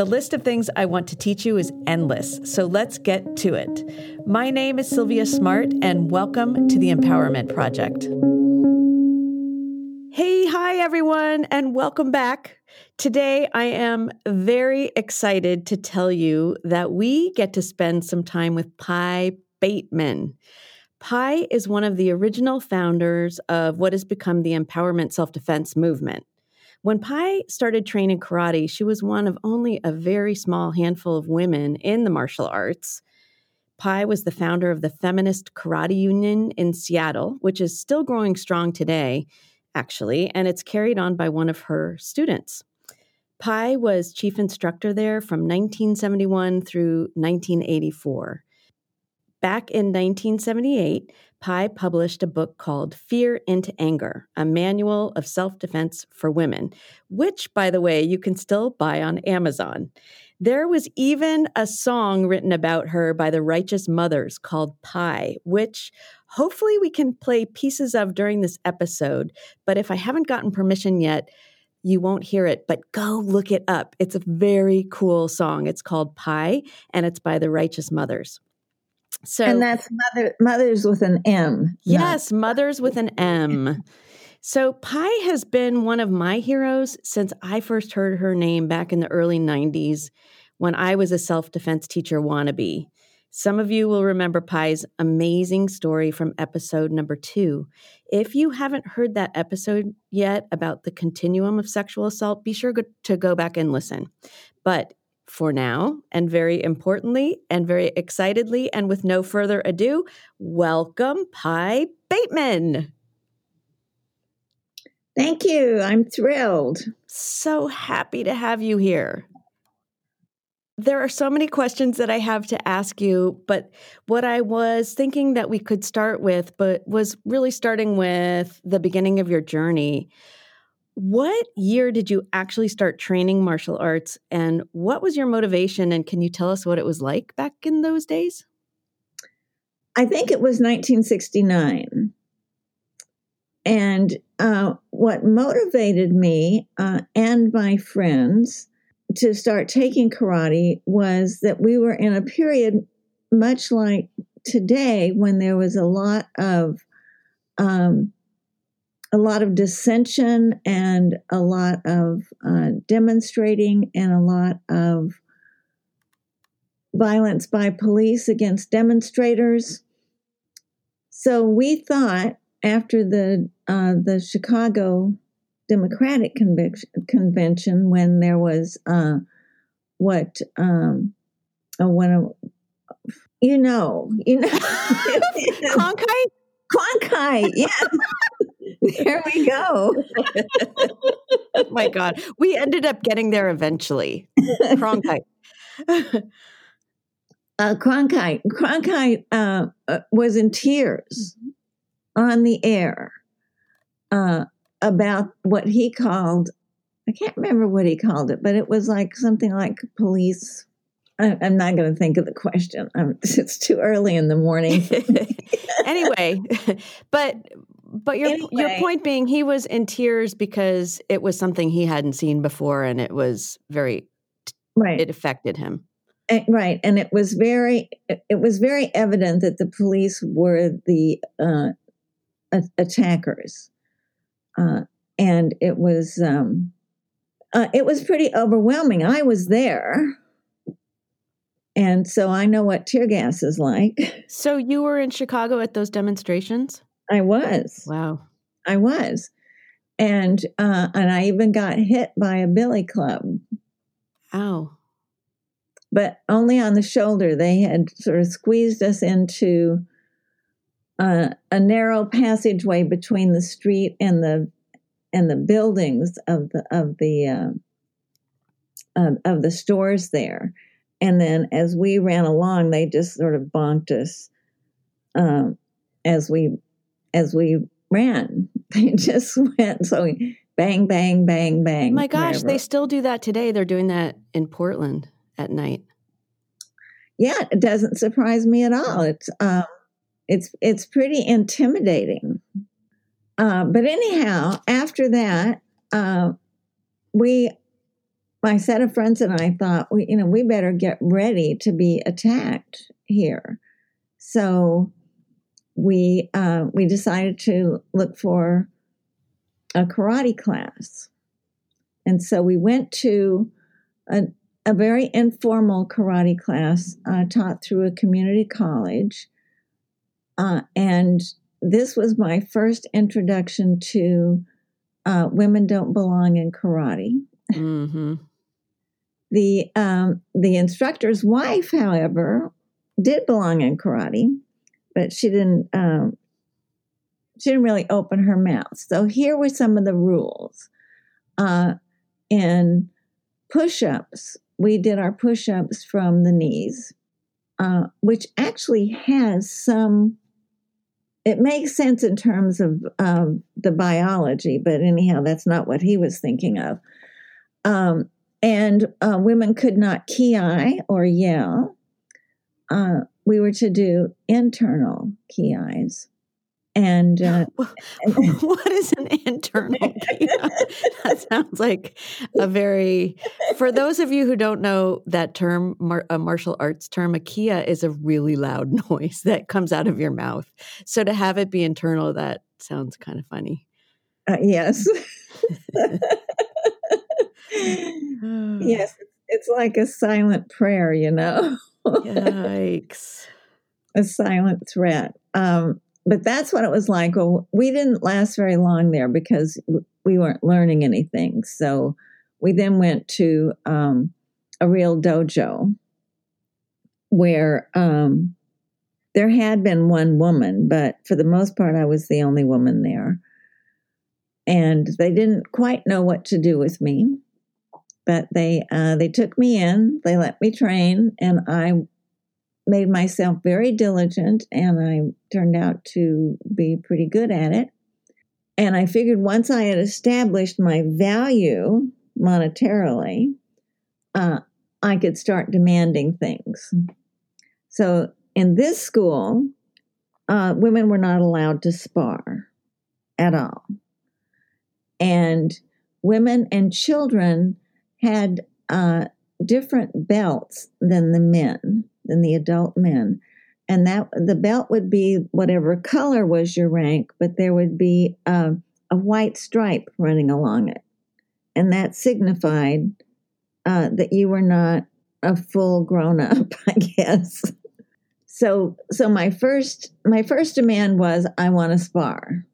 The list of things I want to teach you is endless, so let's get to it. My name is Silvia Smart, and welcome to the Empowerment Project. Hey, hi, everyone, and welcome back. Today, I am very excited to tell you that we get to spend some time with Py Bateman. Py is one of the original founders of what has become the empowerment self defense movement. When Py started training karate, she was one of only a very small handful of women in the martial arts. Py was the founder of the Feminist Karate Union in Seattle, which is still growing strong today, actually, and it's carried on by one of her students. Py was chief instructor there from 1971 through 1984. Back in 1978, Py published a book called Fear into Anger, a manual of self defense for women, which, by the way, you can still buy on Amazon. There was even a song written about her by the Righteous Mothers called Py, which hopefully we can play pieces of during this episode. But if I haven't gotten permission yet, you won't hear it, but go look it up. It's a very cool song. It's called Py, and it's by the Righteous Mothers. So And that's mother mothers with an M. Yes, mothers with an M. So Py has been one of my heroes since I first heard her name back in the early 90s when I was a self-defense teacher wannabe. Some of you will remember Py's amazing story from episode number two. If you haven't heard that episode yet about the continuum of sexual assault, be sure to go back and listen. But for now, and very importantly, and very excitedly, and with no further ado, welcome Py Bateman. Thank you. I'm thrilled. So happy to have you here. There are so many questions that I have to ask you, but what I was thinking that we could start with, but was really starting with the beginning of your journey. What year did you actually start training martial arts and what was your motivation? And can you tell us what it was like back in those days? I think it was 1969. And uh, what motivated me uh, and my friends to start taking karate was that we were in a period much like today when there was a lot of um, a lot of dissension and a lot of uh, demonstrating and a lot of violence by police against demonstrators. So we thought after the uh, the Chicago Democratic Convention, when there was uh, what um, uh, a, you know you know Cronkite Cronkite yeah there we go. oh my God. We ended up getting there eventually. Cronkite. Uh, Cronkite. Cronkite uh, uh, was in tears on the air uh, about what he called, I can't remember what he called it, but it was like something like police. I, I'm not going to think of the question. I'm, it's too early in the morning. anyway, but but your anyway. your point being he was in tears because it was something he hadn't seen before and it was very right. it affected him. And, right and it was very it was very evident that the police were the uh, attackers. Uh, and it was um, uh, it was pretty overwhelming. I was there. And so i know what tear gas is like. So you were in chicago at those demonstrations I was. Wow. I was. And uh, and I even got hit by a billy club. Ow. But only on the shoulder. They had sort of squeezed us into uh, a narrow passageway between the street and the and the buildings of the of the uh, of, of the stores there. And then as we ran along, they just sort of bonked us um, as we as we ran. They just went so we, bang, bang, bang, bang. My gosh, wherever. they still do that today. They're doing that in Portland at night. yeah, it doesn't surprise me at all. It's um, it's it's pretty intimidating. Uh, but anyhow, after that, uh, we, my set of friends and I thought, we, you know, we better get ready to be attacked here. So we uh, we decided to look for a karate class, and so we went to a, a very informal karate class uh, taught through a community college, uh, and this was my first introduction to uh, women don't belong in karate. Mm-hmm. The um, the instructor's wife, however, did belong in karate, but she didn't um, she didn't really open her mouth. So here were some of the rules. Uh, in push-ups, we did our push-ups from the knees, uh, which actually has some. It makes sense in terms of the biology, but anyhow, that's not what he was thinking of. Um, and uh, women could not ki or yell. We were to do internal ki's. And uh, what is an internal ki? that sounds like a very, for those of you who don't know that term, mar- a martial arts term, a kiai is a really loud noise that comes out of your mouth. So to have it be internal, that sounds kind of funny. uh, yes. yes, it's like a silent prayer, you know, Yikes. a silent threat. Um, but that's what it was like. Well, we didn't last very long there because we weren't learning anything. So we then went to um, a real dojo where um, there had been one woman, but for the most part, I was the only woman there. And they didn't quite know what to do with me, but they uh, they took me in. They let me train, and I made myself very diligent, and I turned out to be pretty good at it. And I figured once I had established my value monetarily, uh, I could start demanding things. So in this school, uh, women were not allowed to spar at all. And women and children had uh, different belts than the men, than the adult men. And that the belt would be whatever color was your rank, but there would be uh, a white stripe running along it. And that signified uh, that you were not a full grown up, I guess. So, so my first my first demand was I want to spar,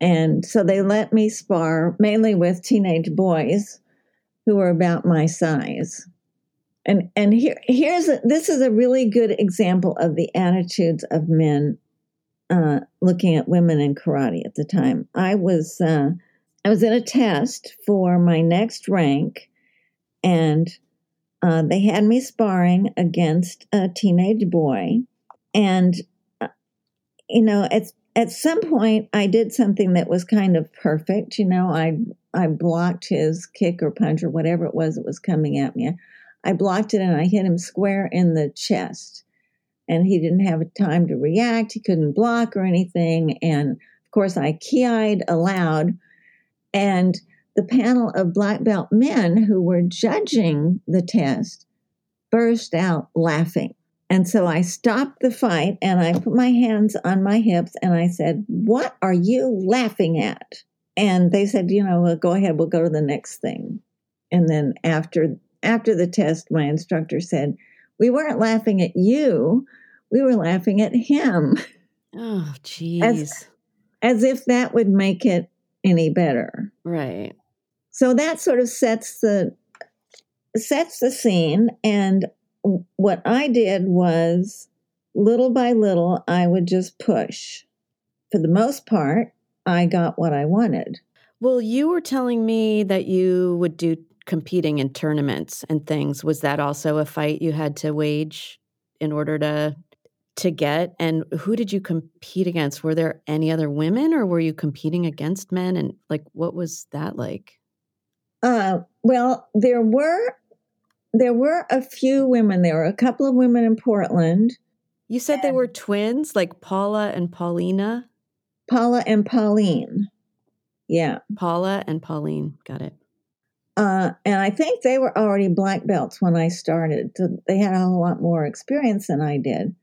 and so they let me spar mainly with teenage boys who were about my size. And and here here's a, this is a really good example of the attitudes of men uh, looking at women in karate at the time. I was uh, I was in a test for my next rank, and uh, they had me sparring against a teenage boy, and uh, you know at at some point I did something that was kind of perfect. You know, I I blocked his kick or punch or whatever it was that was coming at me. I blocked it and I hit him square in the chest. And he didn't have time to react. He couldn't block or anything. And of course, I keyed aloud. And the panel of black belt men who were judging the test burst out laughing. And so I stopped the fight and I put my hands on my hips and I said, What are you laughing at? And they said, You know, well, go ahead, we'll go to the next thing. And then after after the test, my instructor said, We weren't laughing at you, we were laughing at him. Oh, jeez. as if that would make it any better. Right. So that sort of sets the sets the scene and what I did was little by little I would just push. For the most part, I got what I wanted. Well, you were telling me that you would do competing in tournaments and things. Was that also a fight you had to wage in order to to get and who did you compete against were there any other women or were you competing against men and like what was that like uh well there were there were a few women there were a couple of women in portland you said they were twins like paula and paulina paula and pauline yeah paula and pauline got it uh, and I think they were already black belts when I started. So they had a whole lot more experience than I did.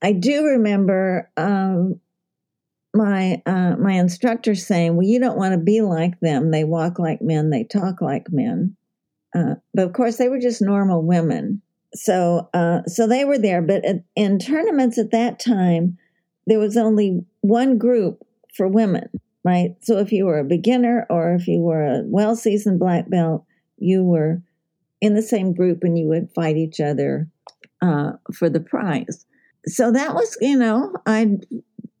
I do remember um, my uh, my instructor saying, "Well, you don't want to be like them. They walk like men. They talk like men." Uh, but of course, they were just normal women. So uh, so they were there. But at, in tournaments at that time, there was only one group for women, right? So if you were a beginner or if you were a well seasoned black belt, you were in the same group and you would fight each other uh, for the prize so that was, you know, I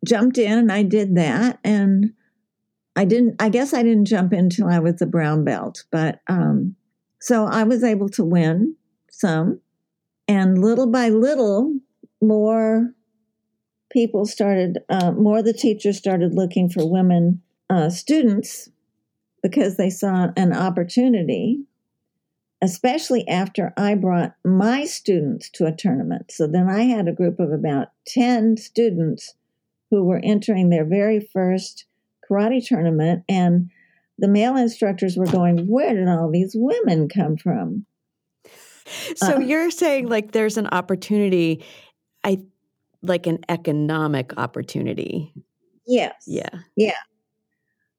jumped in and I did that. And I didn't, I guess I didn't jump in until I was a brown belt. But um, so I was able to win some. And little by little, more people started, uh, more the teachers started looking for women uh, students because they saw an opportunity especially after I brought my students to a tournament. So then I had a group of about 10 students who were entering their very first karate tournament. And the male instructors were going, Where did all these women come from? So uh, you're saying like there's an opportunity, I like an economic opportunity. Yes. Yeah. Yeah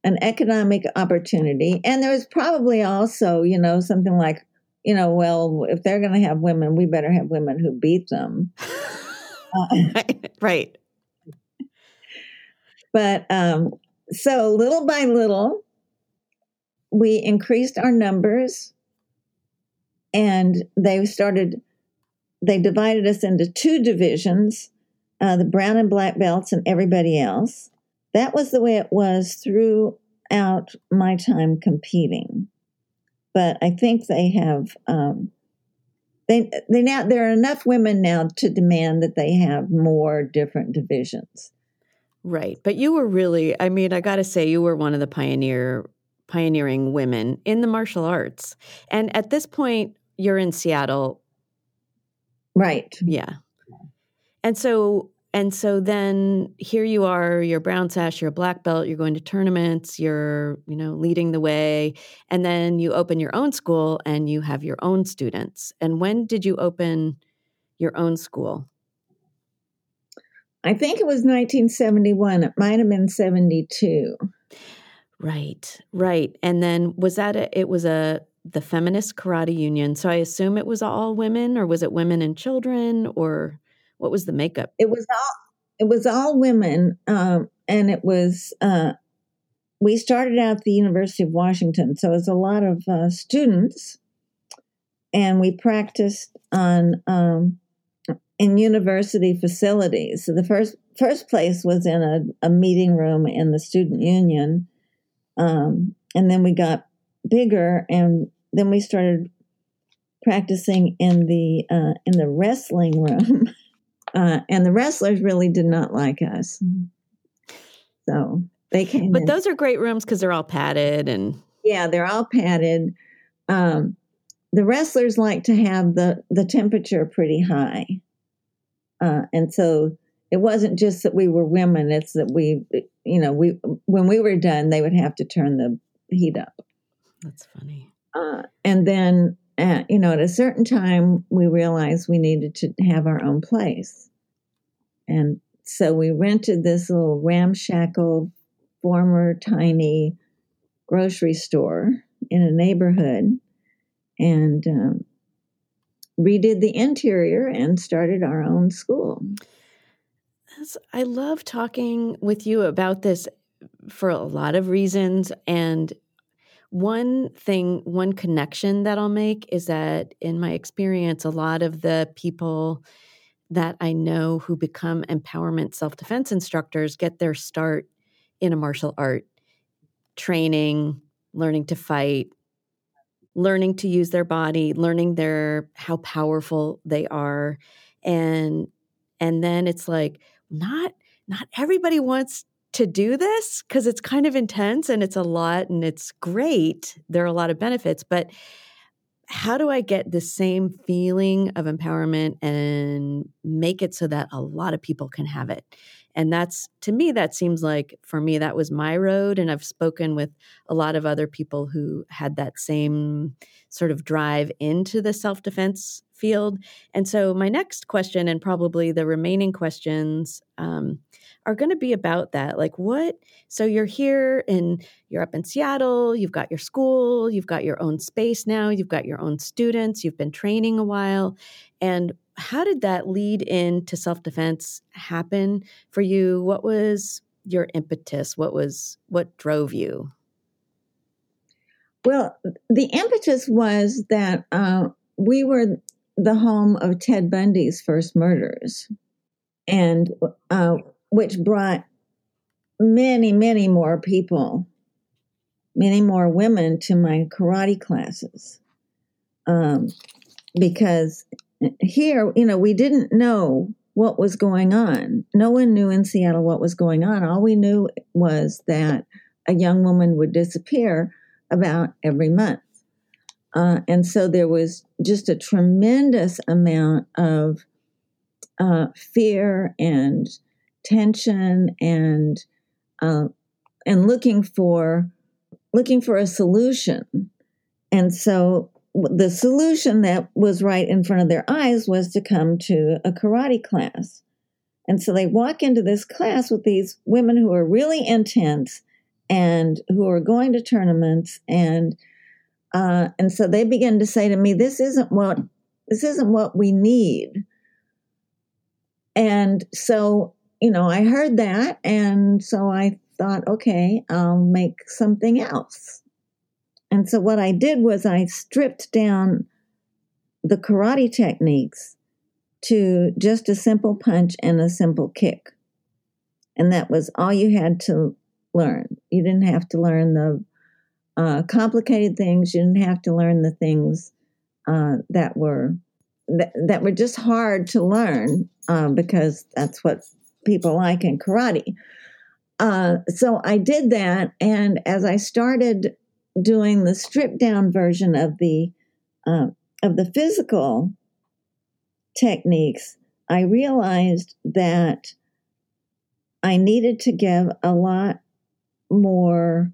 an economic opportunity. And there was probably also, you know, something like, you know, well, if they're going to have women, we better have women who beat them. uh, right. But um, so little by little, we increased our numbers and they started, they divided us into two divisions uh, the brown and black belts and everybody else. That was the way it was throughout my time competing. But I think they have um, they they now there are enough women now to demand that they have more different divisions. Right, but you were really I mean I got to say you were one of the pioneer pioneering women in the martial arts. And at this point you're in Seattle. Right. Yeah. And so and so then here you are, you're brown sash, you're a black belt, you're going to tournaments, you're, you know, leading the way. And then you open your own school and you have your own students. And when did you open your own school? I think it was 1971. It might have been 72. Right, right. And then was that a, it was a the feminist karate union. So I assume it was all women or was it women and children or what was the makeup? It was all it was all women, um, and it was. Uh, we started out at the University of Washington, so it was a lot of uh, students, and we practiced on um, in university facilities. So the first first place was in a, a meeting room in the student union, um, and then we got bigger, and then we started practicing in the uh, in the wrestling room. Uh, and the wrestlers really did not like us. So they came. But in. those are great rooms because they're all padded and. Yeah, they're all padded. Um, the wrestlers like to have the the temperature pretty high, uh, and so it wasn't just that we were women; it's that we, you know, we when we were done, they would have to turn the heat up. That's funny. Uh, and then at, you know, at a certain time, we realized we needed to have our own place. And so we rented this little ramshackle, former tiny grocery store in a neighborhood and um, redid the interior and started our own school. Yes, I love talking with you about this for a lot of reasons. And one thing, one connection that I'll make is that in my experience, a lot of the people that I know who become empowerment self defense instructors get their start in a martial art training, learning to fight, learning to use their body, learning their how powerful they are. And and then it's like not not everybody wants to do this because it's kind of intense and it's a lot and it's great. There are a lot of benefits, but how do I get the same feeling of empowerment and make it so that a lot of people can have it? And that's to me, that seems like for me, that was my road. And I've spoken with a lot of other people who had that same sort of drive into the self defense field. And so, my next question, and probably the remaining questions, um, are going to be about that. Like, what? So, you're here and you're up in Seattle, you've got your school, you've got your own space now, you've got your own students, you've been training a while. And how did that lead into self defense happen for you? What was your impetus? What was what drove you? Well, the impetus was that uh, we were the home of Ted Bundy's first murders, and uh, which brought many, many more people, many more women to my karate classes. Um, because here, you know, we didn't know what was going on. No one knew in Seattle what was going on. All we knew was that a young woman would disappear about every month. Uh, and so there was just a tremendous amount of uh, fear and tension and uh, and looking for looking for a solution. And so the solution that was right in front of their eyes was to come to a karate class. And so they walk into this class with these women who are really intense and who are going to tournaments and uh, and so they begin to say to me, "This isn't what this isn't what we need." And so, you know, I heard that, and so I thought, okay, I'll make something else. And so, what I did was I stripped down the karate techniques to just a simple punch and a simple kick. And that was all you had to learn. You didn't have to learn the uh, complicated things. You didn't have to learn the things uh, that were that, that, were just hard to learn uh, because that's what people like in karate. Uh, so I did that, and as I started doing the stripped down version of the uh, of the physical techniques, I realized that I needed to give a lot more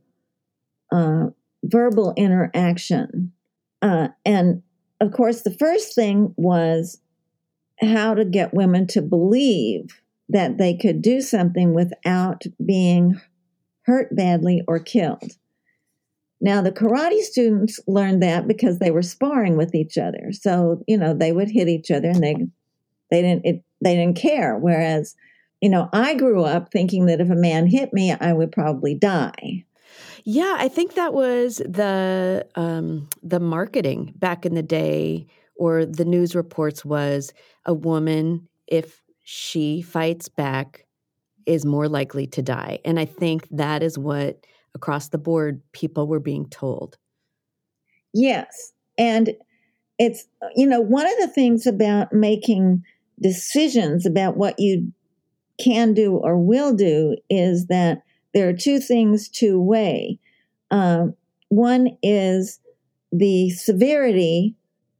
uh, verbal interaction. Uh, and of course, the first thing was how to get women to believe that they could do something without being hurt badly or killed. Now, the karate students learned that because they were sparring with each other. So, you know, they would hit each other and they they didn't it, they didn't care. Whereas, you know, I grew up thinking that if a man hit me, I would probably die. Yeah, I think that was the um, the marketing back in the day, or the news reports was a woman if she fights back is more likely to die, and I think that is what across the board people were being told. Yes, and it's you know one of the things about making decisions about what you can do or will do is that there are two things to weigh. Um, one is the severity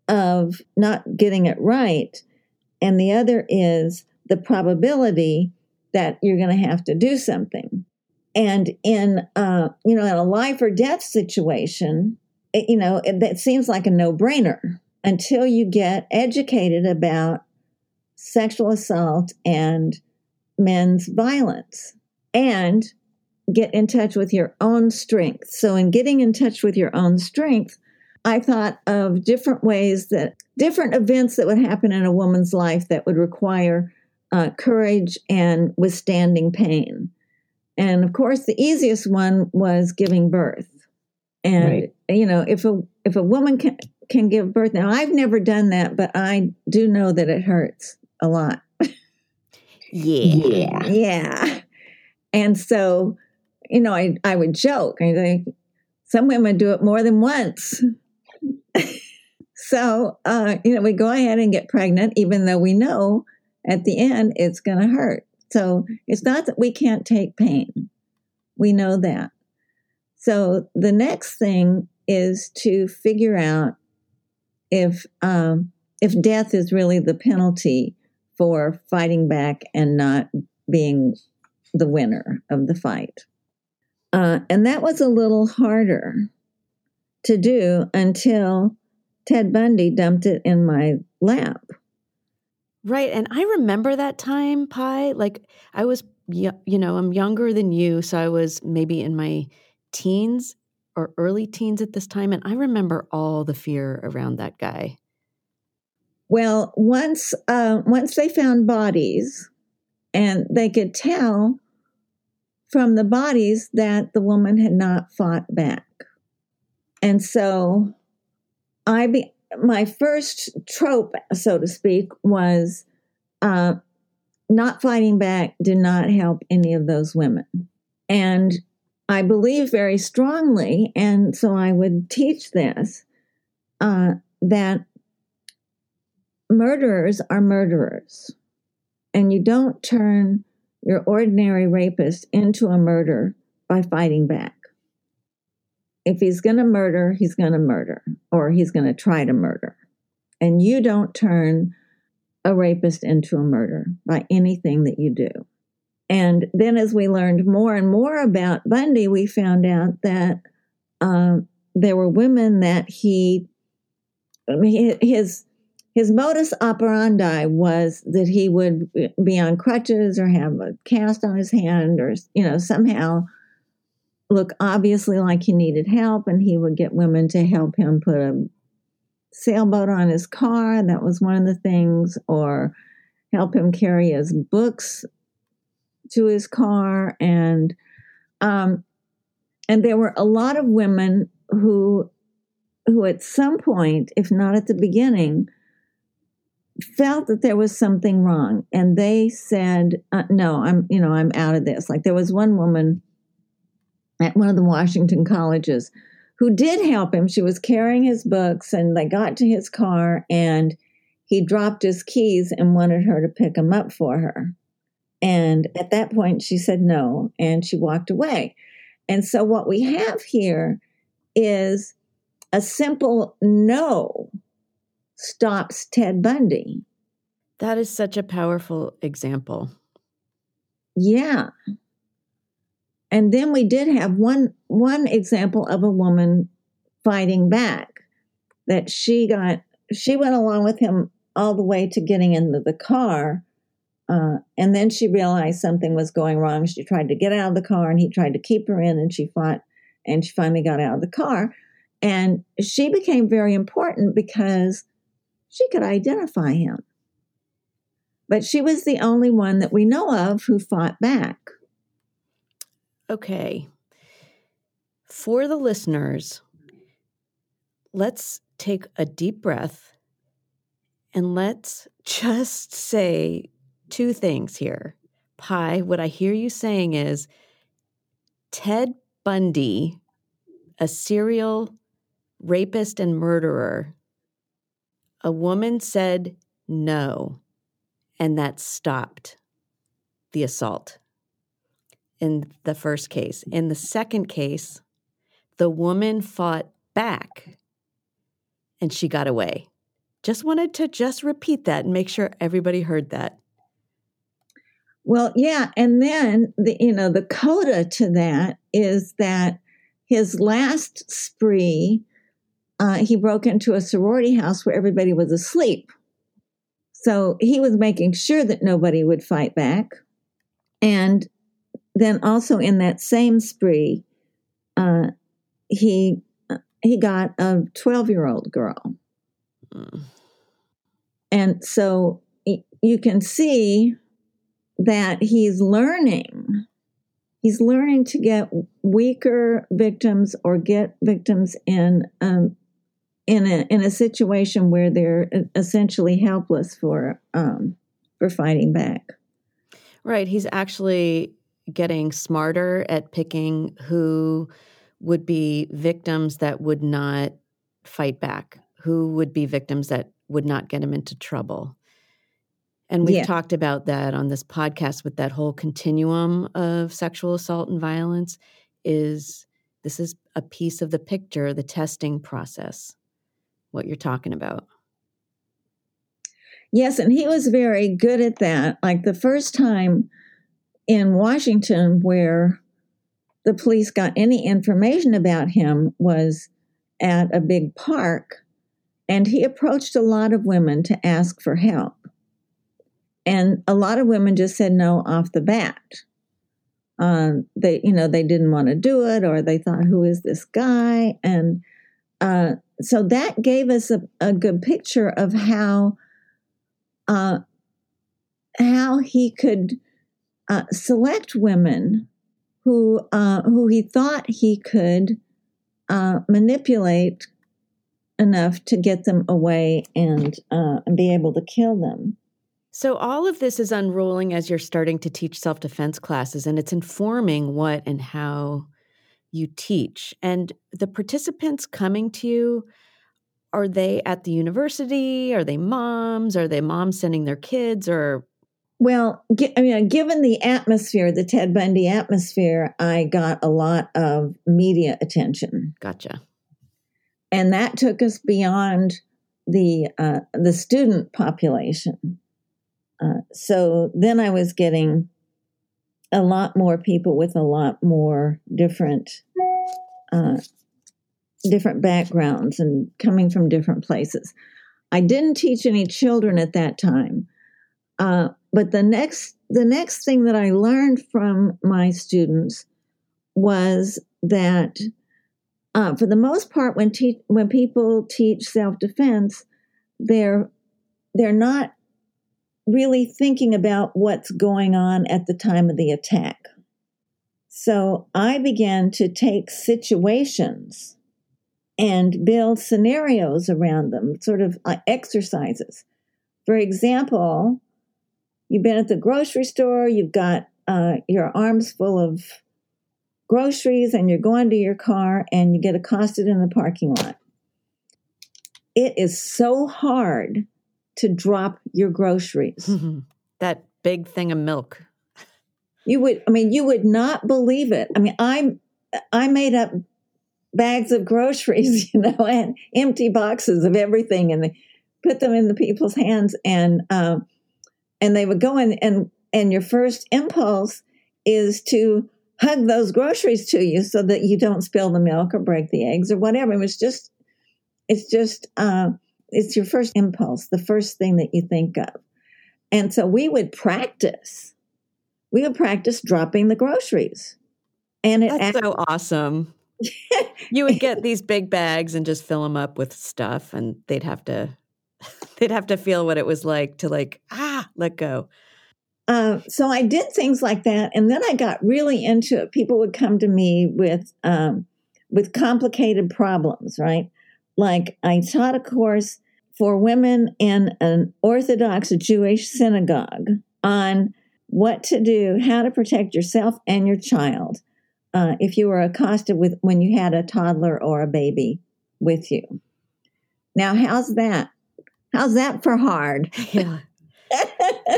of not getting it right, and the other is the probability that you're going to have to do something. And in uh, you know, in a life or death situation, it, you know, it, it seems like a no-brainer until you get educated about sexual assault and men's violence. And get in touch with your own strength. So, in getting in touch with your own strength, I thought of different ways that different events that would happen in a woman's life that would require uh, courage and withstanding pain. And of course, the easiest one was giving birth. And right. you know, if a if a woman can can give birth, now I've never done that, but I do know that it hurts a lot. yeah, yeah. And so, you know, I I would joke. I think some women do it more than once. so, uh, you know, we go ahead and get pregnant, even though we know at the end it's going to hurt. So it's not that we can't take pain. We know that. So the next thing is to figure out if um, if death is really the penalty for fighting back and not being the winner of the fight. Uh, and that was a little harder to do until Ted Bundy dumped it in my lap. Right. And I remember that time, Py. Like I was, you know, I'm younger than you. So I was maybe in my teens or early teens at this time. And I remember all the fear around that guy. Well, once uh, once they found bodies, and they could tell from the bodies that the woman had not fought back, and so I be, my first trope, so to speak, was uh, not fighting back did not help any of those women. And I believe very strongly, and so I would teach this uh, that murderers are murderers. And you don't turn your ordinary rapist into a murderer by fighting back if he's going to murder, he's going to murder or he's going to try to murder. And you don't turn a rapist into a murderer by anything that you do. And then, as we learned more and more about Bundy, we found out that uh, there were women that he, his his modus operandi was that he would be on crutches or have a cast on his hand or you know somehow look obviously like he needed help, and he would get women to help him put a sailboat on his car. That was one of the things, or help him carry his books to his car, and um, and there were a lot of women who who at some point, if not at the beginning, felt that there was something wrong, and they said, uh, "No, I'm you know I'm out of this." Like there was one woman at one of the Washington colleges who did help him. She was carrying his books and they got to his car and he dropped his keys and wanted her to pick them up for her. And at that point, she said no and she walked away. And so, what we have here is a simple no stops Ted Bundy. That is such a powerful example. Yeah. And then we did have one one example of a woman fighting back that she got she went along with him all the way to getting into the car uh, and then she realized something was going wrong. She tried to get out of the car and he tried to keep her in and she fought and she finally got out of the car. And she became very important because she could identify him. But she was the only one that we know of who fought back Okay. For the listeners, let's take a deep breath and let's just say two things here. Py, what I hear you saying is Ted Bundy, a serial rapist and murderer, a woman said no, and that stopped the assault in the first case. In the second case, the woman fought back and she got away. Just wanted to just repeat that and make sure everybody heard that. Well, yeah, and then the you know the coda to that is that his last spree, uh, he broke into a sorority house where everybody was asleep. So he was making sure that nobody would fight back, and then also in that same spree, uh, he he got a twelve year old girl, mm. and so you can see that he's learning. He's learning to get weaker victims or get victims in um, in a in a situation where they're essentially helpless for um, for fighting back. Right. He's actually getting smarter at picking who would be victims that would not fight back, who would be victims that would not get him into trouble. And we've yeah. talked about that on this podcast with that whole continuum of sexual assault and violence is this is a piece of the picture, the testing process, what you're talking about. Yes, and he was very good at that. Like the first time in Washington where the police got any information about him was at a big park and he approached a lot of women to ask for help. And a lot of women just said no off the bat. Um, they you know they didn't want to do it or they thought who is this guy? And uh, so that gave us a, a good picture of how uh, how he could uh, select women who uh, who he thought he could uh, manipulate enough to get them away and uh, and be able to kill them. So all of this is unrolling as you're starting to teach self defense classes, and it's informing what and how you teach. And the participants coming to you are they at the university? Are they moms? Are they moms sending their kids? Or well, I mean, given the atmosphere, the Ted Bundy atmosphere, I got a lot of media attention. Gotcha. And that took us beyond the uh, the student population. Uh, so then I was getting a lot more people with a lot more different uh, different backgrounds and coming from different places. I didn't teach any children at that time. Uh, but the next the next thing that I learned from my students was that uh, for the most part, when te- when people teach self defense, they're they're not really thinking about what's going on at the time of the attack. So I began to take situations and build scenarios around them, sort of uh, exercises. For example, you've been at the grocery store, you've got uh, your arms full of groceries, and you're going to your car and you get accosted in the parking lot. It is so hard to drop your groceries. that big thing of milk. You would, I mean, you would not believe it. I mean, I, I made up bags of groceries, you know, and empty boxes of everything, and they put them in the people's hands, and um, and they would go in, and and your first impulse is to hug those groceries to you so that you don't spill the milk or break the eggs or whatever. It was just, it's just, uh, it's your first impulse, the first thing that you think of, and so we would practice. We would practice dropping the groceries. And it That's so awesome you would get these big bags and just fill them up with stuff and they'd have to they'd have to feel what it was like to like ah let go uh, so i did things like that and then i got really into it people would come to me with um, with complicated problems right like i taught a course for women in an orthodox jewish synagogue on what to do how to protect yourself and your child uh, if you were accosted with when you had a toddler or a baby with you. Now, how's that? How's that for hard? Yeah.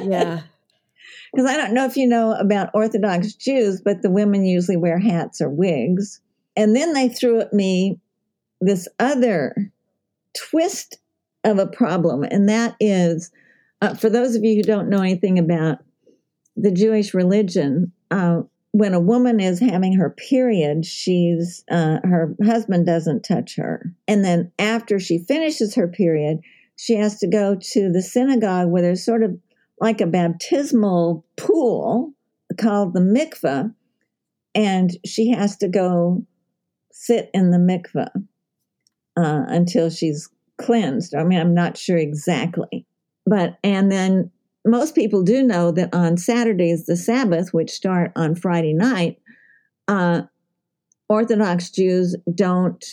Yeah. Because I don't know if you know about Orthodox Jews, but the women usually wear hats or wigs. And then they threw at me this other twist of a problem, and that is uh, for those of you who don't know anything about the Jewish religion, uh, when a woman is having her period, she's uh, her husband doesn't touch her, and then after she finishes her period, she has to go to the synagogue where there's sort of like a baptismal pool called the mikveh, and she has to go sit in the mikveh uh, until she's cleansed. I mean, I'm not sure exactly, but and then most people do know that on Saturdays, the Sabbath, which start on Friday night, uh, Orthodox Jews don't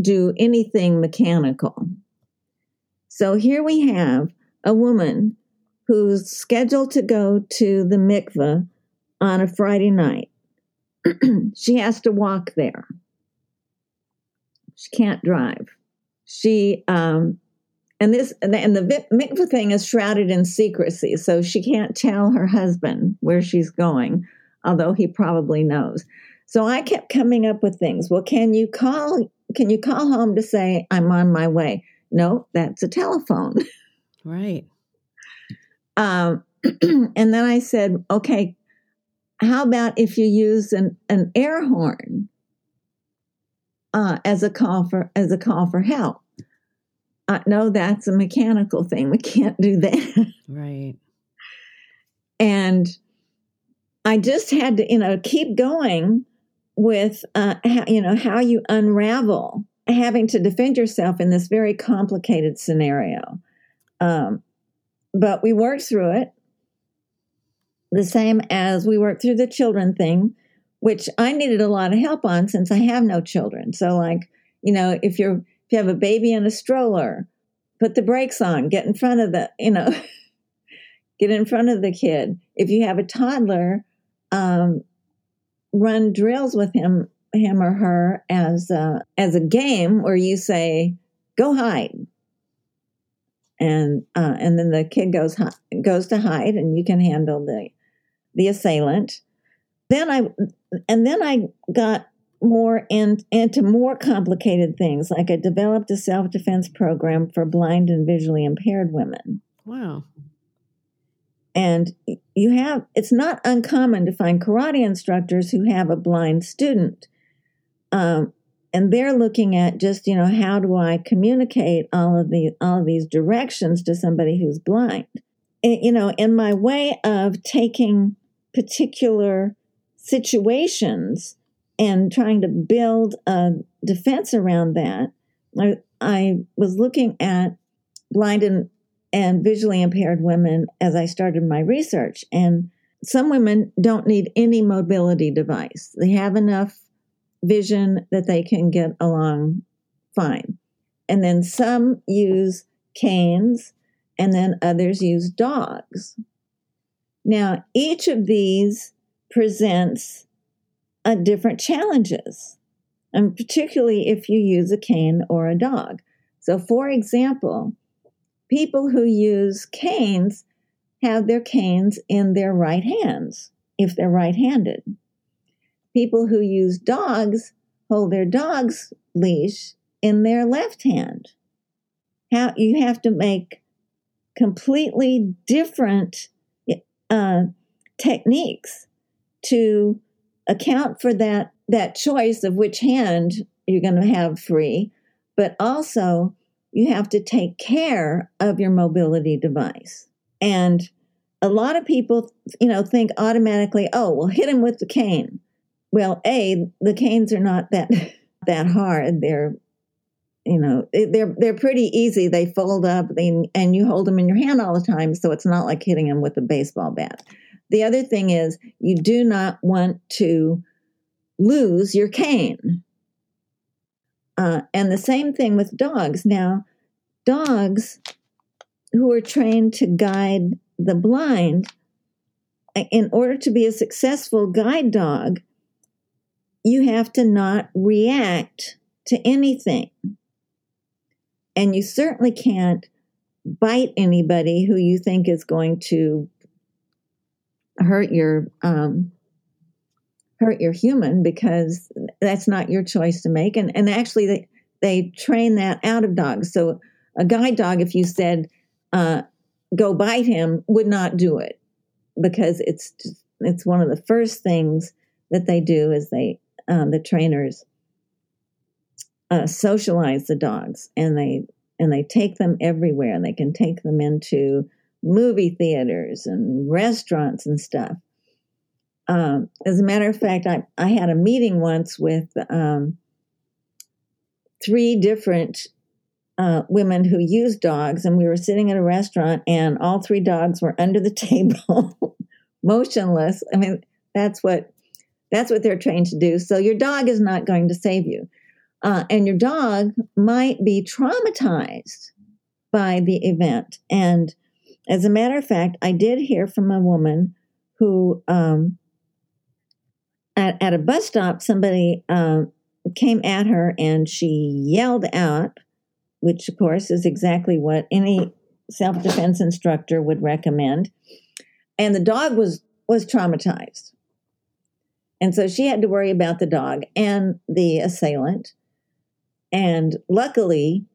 do anything mechanical. So here we have a woman who's scheduled to go to the mikveh on a Friday night. she has to walk there. She can't drive. She um, and this and the, mikveh thing is shrouded in secrecy, so she can't tell her husband where she's going, although he probably knows. So I kept coming up with things. Well, can you call? Can you call home to say I'm on my way? No, that's a telephone. Right. Um, and then I said, okay, how about if you use an, an air horn uh, as a call for as a call for help? Uh, no, that's a mechanical thing. We can't do that. Right. And I just had to, you know, keep going with, uh, how, you know, how you unravel having to defend yourself in this very complicated scenario. Um, but we worked through it the same as we worked through the children thing, which I needed a lot of help on since I have no children. So, like, you know, if you're if you have a baby in a stroller, put the brakes on, get in front of the, you know, get in front of the kid. If you have a toddler, um, run drills with him, him or her as a, as a game where you say, "Go hide," and uh, and then the kid goes goes to hide, and you can handle the the assailant. Then I and then I got more in, into more complicated things. Like I developed a self defense program for blind and visually impaired women. Wow. And you have, it's not uncommon to find karate instructors who have a blind student. Um, and they're looking at just, you know, how do I communicate all of the all of these directions to somebody who's blind? And, you know, in my way of taking particular situations and trying to build a defense around that, I, I was looking at blind and, and visually impaired women as I started my research. And some women don't need any mobility device, they have enough vision that they can get along fine. And then some use canes, and then others use dogs. Now, each of these presents uh, different challenges, and particularly if you use a cane or a dog. So, for example, people who use canes have their canes in their right hands if they're right handed. People who use dogs hold their dog's leash in their left hand. How you have to make completely different uh, techniques to account for that that choice of which hand you're going to have free, but also you have to take care of your mobility device. And a lot of people, you know, think automatically, "Oh, well, hit him with the cane." Well, a the canes are not that that hard. They're you know they're they're pretty easy they fold up they, and you hold them in your hand all the time so it's not like hitting them with a baseball bat the other thing is, you do not want to lose your cane. Uh, and the same thing with dogs. Now, dogs who are trained to guide the blind, in order to be a successful guide dog, you have to not react to anything. And you certainly can't bite anybody who you think is going to hurt your um, hurt your human because that's not your choice to make. And and actually, they they train that out of dogs. So a guide dog, if you said uh, go bite him, would not do it because it's just, it's one of the first things that they do is they um, the trainers uh, socialize the dogs and they and they take them everywhere. They can take them into movie theaters and restaurants and stuff. Um, as a matter of fact, I, I had a meeting once with um, three different uh, women who use dogs, and we were sitting at a restaurant, and all three dogs were under the table, motionless. I mean, that's what that's what they're trained to do. So your dog is not going to save you, uh, and your dog might be traumatized by the event. And as a matter of fact, I did hear from a woman who, um, at, at a bus stop, somebody uh, came at her and she yelled out which of course is exactly what any self-defense instructor would recommend and the dog was was traumatized and so she had to worry about the dog and the assailant. And luckily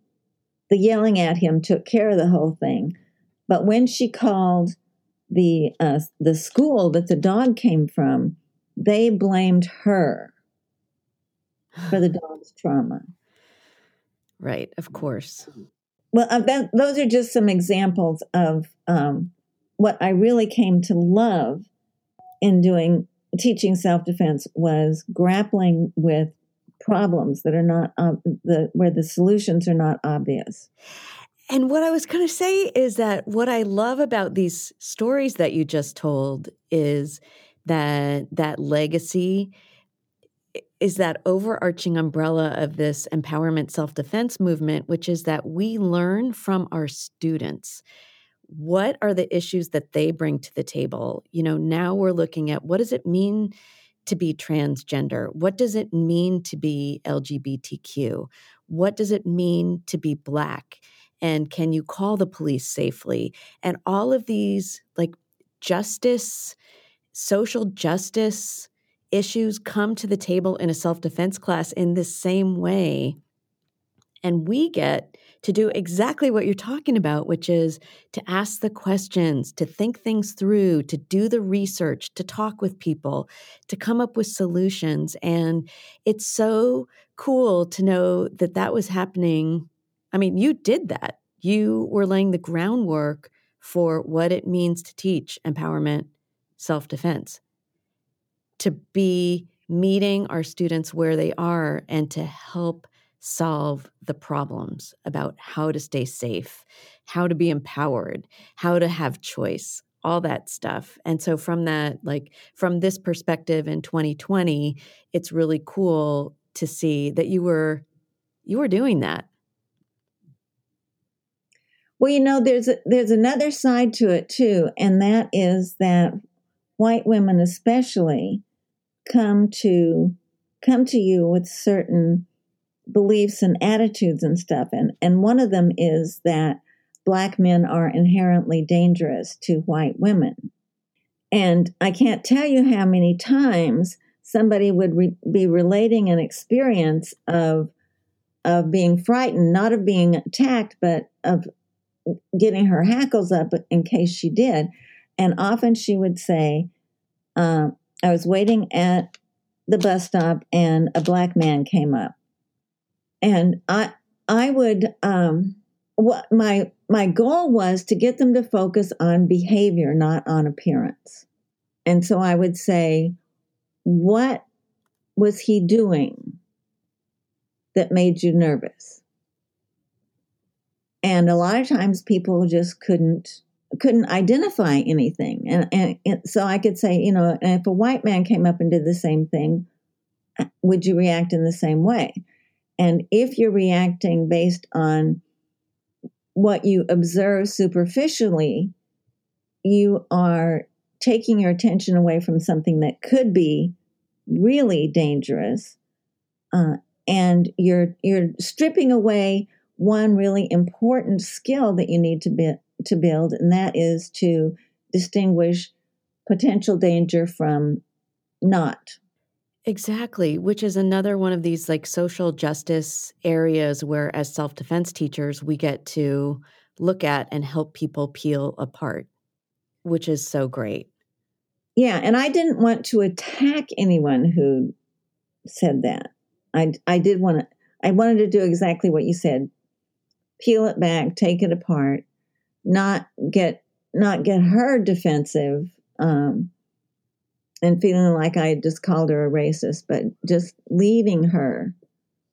the yelling at him took care of the whole thing. But when she called the uh, the school that the dog came from they blamed her for the dog's trauma. Right, of course. Well, uh, that, those are just some examples of um, what I really came to love in doing teaching self defense was grappling with problems that are not the where the solutions are not obvious. And what I was going to say is that what I love about these stories that you just told is that that legacy is that overarching umbrella of this empowerment self defense movement, which is that we learn from our students. What are the issues that they bring to the table? You know, now we're looking at what does it mean to be transgender? What does it mean to be LGBTQ? What does it mean to be Black? And can you call the police safely? And all of these, like justice, social justice, issues come to the table in a self defense class in the same way. And we get to do exactly what you're talking about, which is to ask the questions, to think things through, to do the research, to talk with people, to come up with solutions. And it's so cool to know that that was happening. I mean, you did that. You were laying the groundwork for what it means to teach empowerment self defense to be meeting our students where they are and to help solve the problems about how to stay safe, how to be empowered, how to have choice, all that stuff. And so from that like from this perspective in 2020, it's really cool to see that you were you were doing that. Well, you know, there's a, there's another side to it too, and that is that white women especially come to come to you with certain beliefs and attitudes and stuff. And and one of them is that black men are inherently dangerous to white women. And i can't tell you how many times somebody would re- be relating an experience of of being frightened not of being attacked but of getting her hackles up in case she did. And often she would say uh, I was waiting at the bus stop and a black man came up. And I I would um what my my goal was to get them to focus on behavior, not on appearance. And so I would say, what was he doing that made you nervous? And a lot of times people just couldn't couldn't identify anything. And, and, and, so I could say, you know, if a white man came up and did the same thing, would you react in the same way? And if you're reacting based on what you observe superficially, you are taking your attention away from something that could be really dangerous, uh, and you're you're stripping away one really important skill that you need to be, to build, and that is to distinguish potential danger from not. Exactly, which is another one of these like social justice areas where, as self defense teachers, we get to look at and help people peel apart, which is so great. Yeah, and I didn't want to attack anyone who said that. I, I did want to, I wanted to do exactly what you said peel it back, take it apart, not get not get her defensive um, and feeling like I had just called her a racist, but just leaving her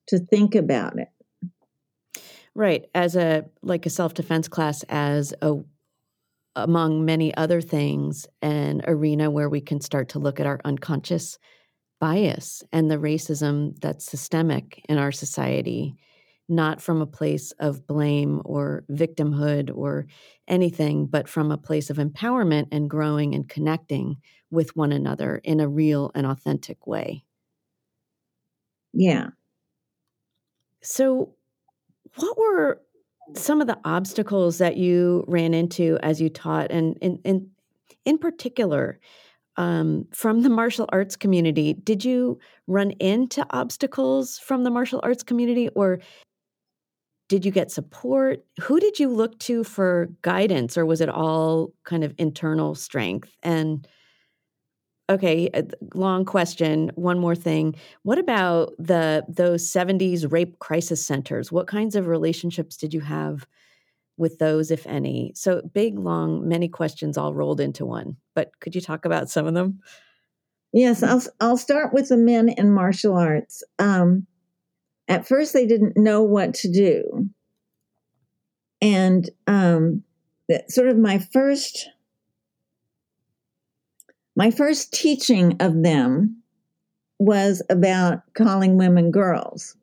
to think about it. Right, as a like a self-defense class as a among many other things an arena where we can start to look at our unconscious bias and the racism that's systemic in our society not from a place of blame or victimhood or anything, but from a place of empowerment and growing and connecting with one another in a real and authentic way. Yeah. So, what were some of the obstacles that you ran into as you taught, and in in, in particular, um, from the martial arts community? Did you run into obstacles from the martial arts community, or did you get support? Who did you look to for guidance, or was it all kind of internal strength? And okay, long question. One more thing. What about the those 70s rape crisis centers? What kinds of relationships did you have with those, if any? So big, long, many questions all rolled into one. But could you talk about some of them? Yes, I'll I'll start with the men in martial arts. Um, at first they didn't know what to do. And um, sort of my first my first teaching of them was about calling women girls.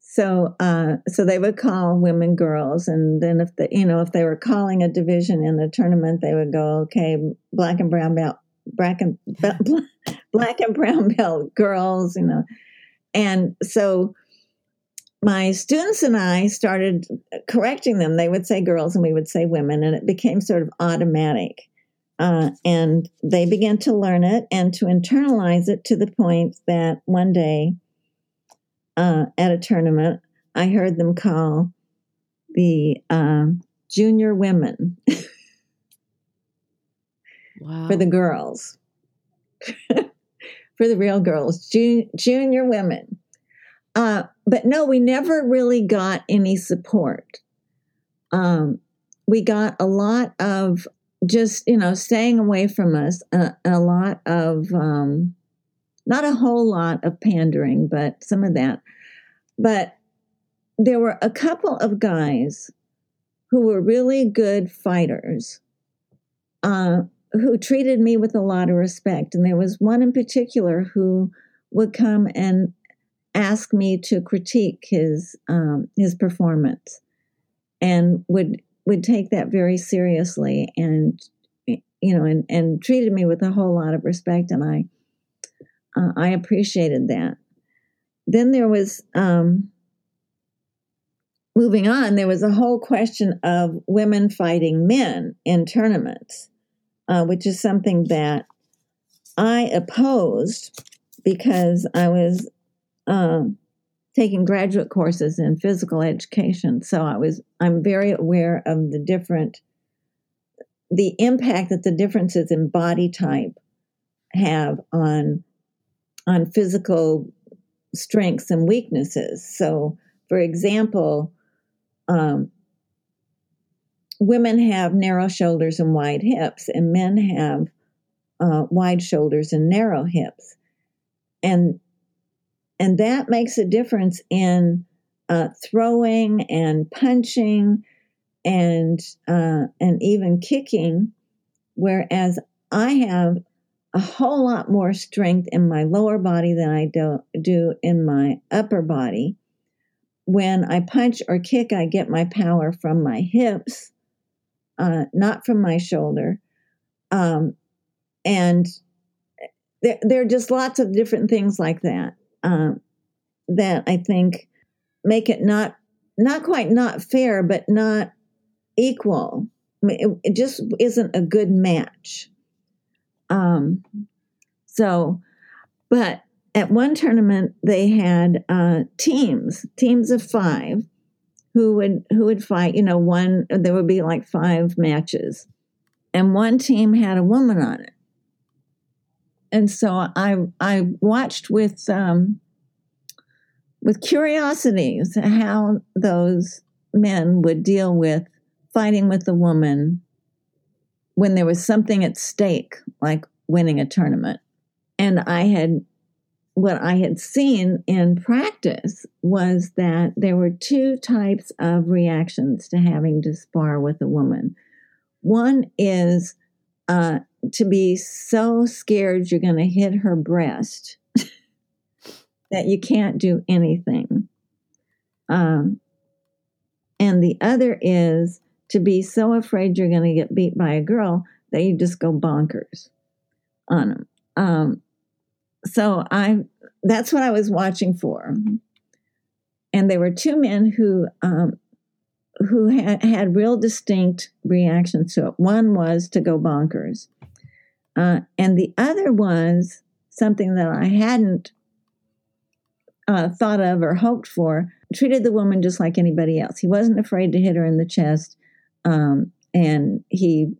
So, uh, so they would call women girls, and then if the you know if they were calling a division in the tournament, they would go, okay, black and brown belt, black and black and brown belt girls, you know, and so my students and I started correcting them. They would say girls and we would say women, and it became sort of automatic. Uh, and they began to learn it and to internalize it to the point that one day uh, at a tournament, I heard them call the uh, junior women wow. for the girls. for the real girls, jun- junior women. Uh, but no, we never really got any support. Um, we got a lot of just, you know, staying away from us, uh, a lot of, um, not a whole lot of pandering, but some of that. But there were a couple of guys who were really good fighters uh, who treated me with a lot of respect. And there was one in particular who would come and ask me to critique his um, his performance, and would would take that very seriously, and you know, and and treated me with a whole lot of respect, and I uh, I appreciated that. Then there was. Um, moving on, there was a whole question of women fighting men in tournaments uh, which is something that I opposed because I was um, taking graduate courses in physical education. So I was I'm very aware of the different the impact that the differences in body type have on on physical strengths and weaknesses. So, for example, um, women have narrow shoulders and wide hips, and men have uh, wide shoulders and narrow hips, and and that makes a difference in uh, throwing and punching and uh, and even kicking. Whereas I have a whole lot more strength in my lower body than I do, do in my upper body. When I punch or kick, I get my power from my hips uh, not from my shoulder. Um, and there, there are just lots of different things like that um, that I think make it not not quite not fair, but not equal. It, it, just isn't a good match. Um, so, but at one tournament they had uh, teams, teams of five, who would who would fight you know one there would be like five matches. And one team had a woman on it. And so i i watched with um with curiosity how those men would deal with fighting with a woman when there was something at stake like winning a tournament. And i had what I had seen in practice was that there were two types of reactions to having to spar with a woman. One is uh, to be so scared you're going to hit her breast that you can't do anything. Um, and the other is to be so afraid you're going to get beat by a girl that you just go bonkers on them. Um, so I that's what I was watching for. And there were two men who um, who had, had real distinct reactions to it. One was to go bonkers, uh, and the other was something that I hadn't uh, thought of or hoped for. Treated the woman just like anybody else. He wasn't afraid to hit her in the chest, um, and he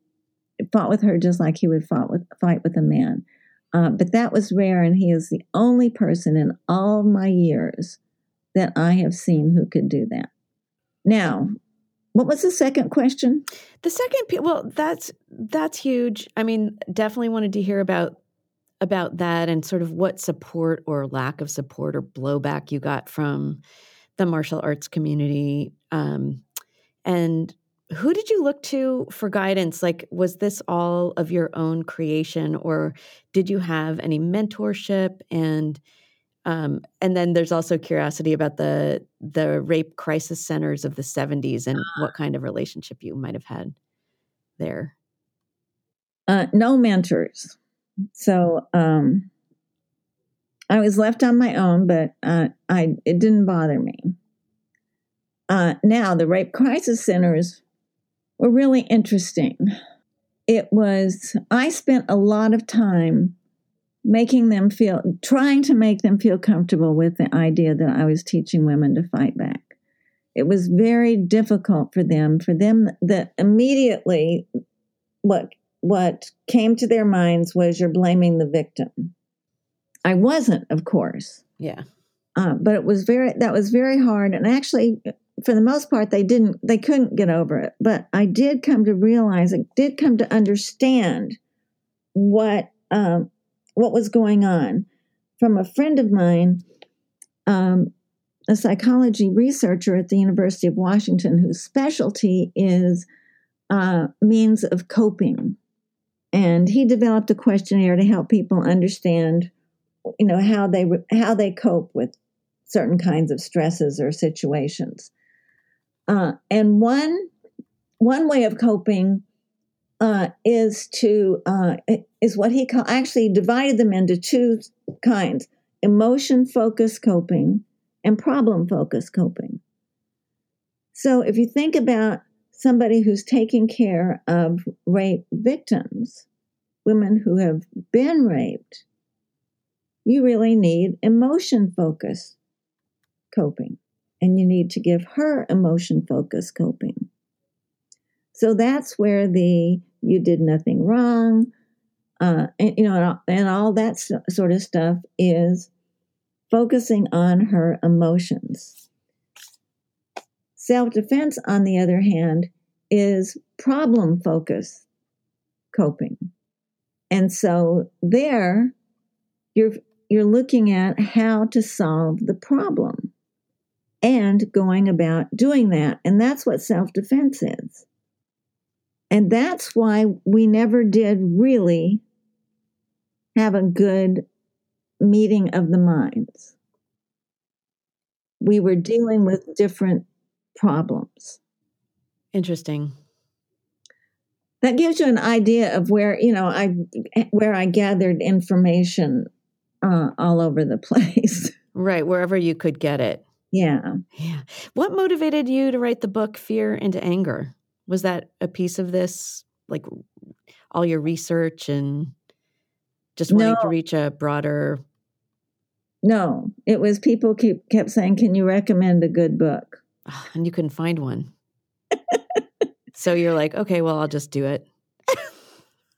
fought with her just like he would fought with fight with a man. Uh, but that was rare, and he is the only person in all my years that I have seen who could do that. Now, what was the second question? The second, well, that's that's huge. I mean, definitely wanted to hear about about that and sort of what support or lack of support or blowback you got from the martial arts community, um, and who did you look to for guidance? Like, was this all of your own creation, or did you have any mentorship? And um, and then there's also curiosity about the the rape crisis centers of the 70s and what kind of relationship you might have had there. Uh, no mentors, so um, I was left on my own, but uh, I it didn't bother me. Uh, now the rape crisis centers were really interesting. It was, I spent a lot of time making them feel, trying to make them feel comfortable with the idea that I was teaching women to fight back. It was very difficult for them, for them that immediately what what came to their minds was you're blaming the victim. I wasn't, of course. Yeah. Uh, but it was very that was very hard and actually for the most part they didn't they couldn't get over it. But i did come to realize i did come to understand what um, what was going on. From a friend of mine um, a psychology researcher at the university of washington whose specialty is uh, means of coping. And he developed a questionnaire to help people understand you know how they how they cope with certain kinds of stresses or situations uh, and one one way of coping uh, is to uh, is what he call actually divided them into two kinds: emotion focused coping and problem focused coping. So if you think about somebody who's taking care of rape victims, women who have been raped, you really need emotion focused coping and you need to give her emotion focused coping. So that's where the you did nothing wrong, uh, and you know, and all, and all that sort of stuff is focusing on her emotions. Self defense, on the other hand, is problem focused coping. And so there, you're you're looking at how to solve the problem and going about doing that. And that's what self defense is. And that's why we never did really have a good meeting of the minds. We were dealing with different problems. Interesting. That gives you an idea of where you know I where I gathered information uh, all over the place. Right, wherever you could get it. Yeah. Yeah. What motivated you to write the book Fear into Anger? Was that a piece of this, like all your research and just wanting no. to reach a broader? No, it was people keep kept saying, "Can you recommend a good book?" Oh, and you couldn't find one. so you're like, okay, well, I'll just do it.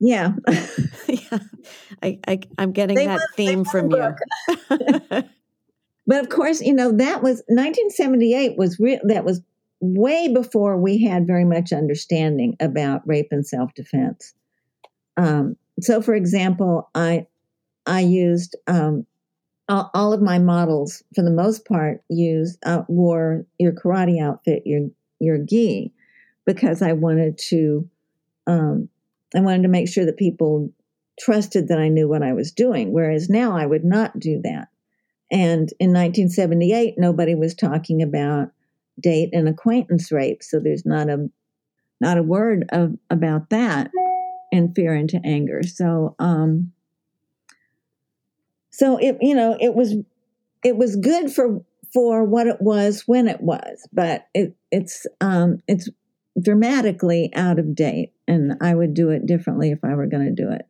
yeah. yeah. I, I am getting they that theme from you. But of course, you know, that was 1978 was real, that was way before we had very much understanding about rape and self defense. Um, so, for example, I I used um, all, all of my models, for the most part, use uh, wore your karate outfit, your your gi, because I wanted to, um, I wanted to make sure that people trusted that I knew what I was doing. Whereas now I would not do that. And in 1978, nobody was talking about date and acquaintance rape, so there's not a not a word of about that in fear into anger. So, um, so it you know it was it was good for for what it was when it was, but it it's um, it's dramatically out of date, and I would do it differently if I were going to do it.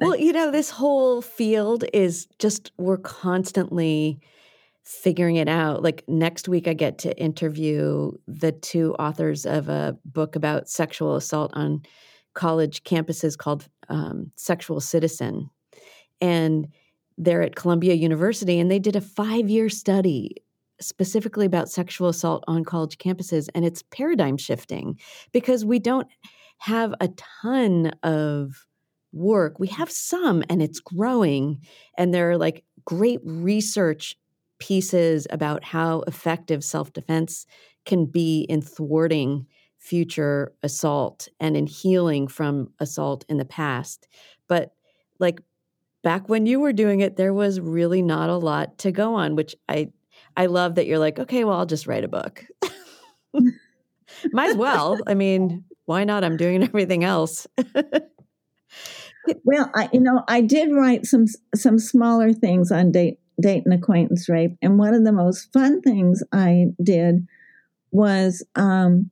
Well, you know, this whole field is just we're constantly figuring it out. Like next week, I get to interview the two authors of a book about sexual assault on college campuses called um, Sexual Citizen. And they're at Columbia University, and they did a five year study specifically about sexual assault on college campuses. And it's paradigm shifting because we don't have a ton of work. We have some, and it's growing. And there are like great research pieces about how effective self defense can be in thwarting future assault and in healing from assault in the past. But like back when you were doing it, there was really not a lot to go on, which I I love that you're like, okay, well, I'll just write a book. Might as well. I mean, why not? I'm doing everything else. well, I you know, I did write some some smaller things on date date and acquaintance rape, and one of the most fun things I did was um,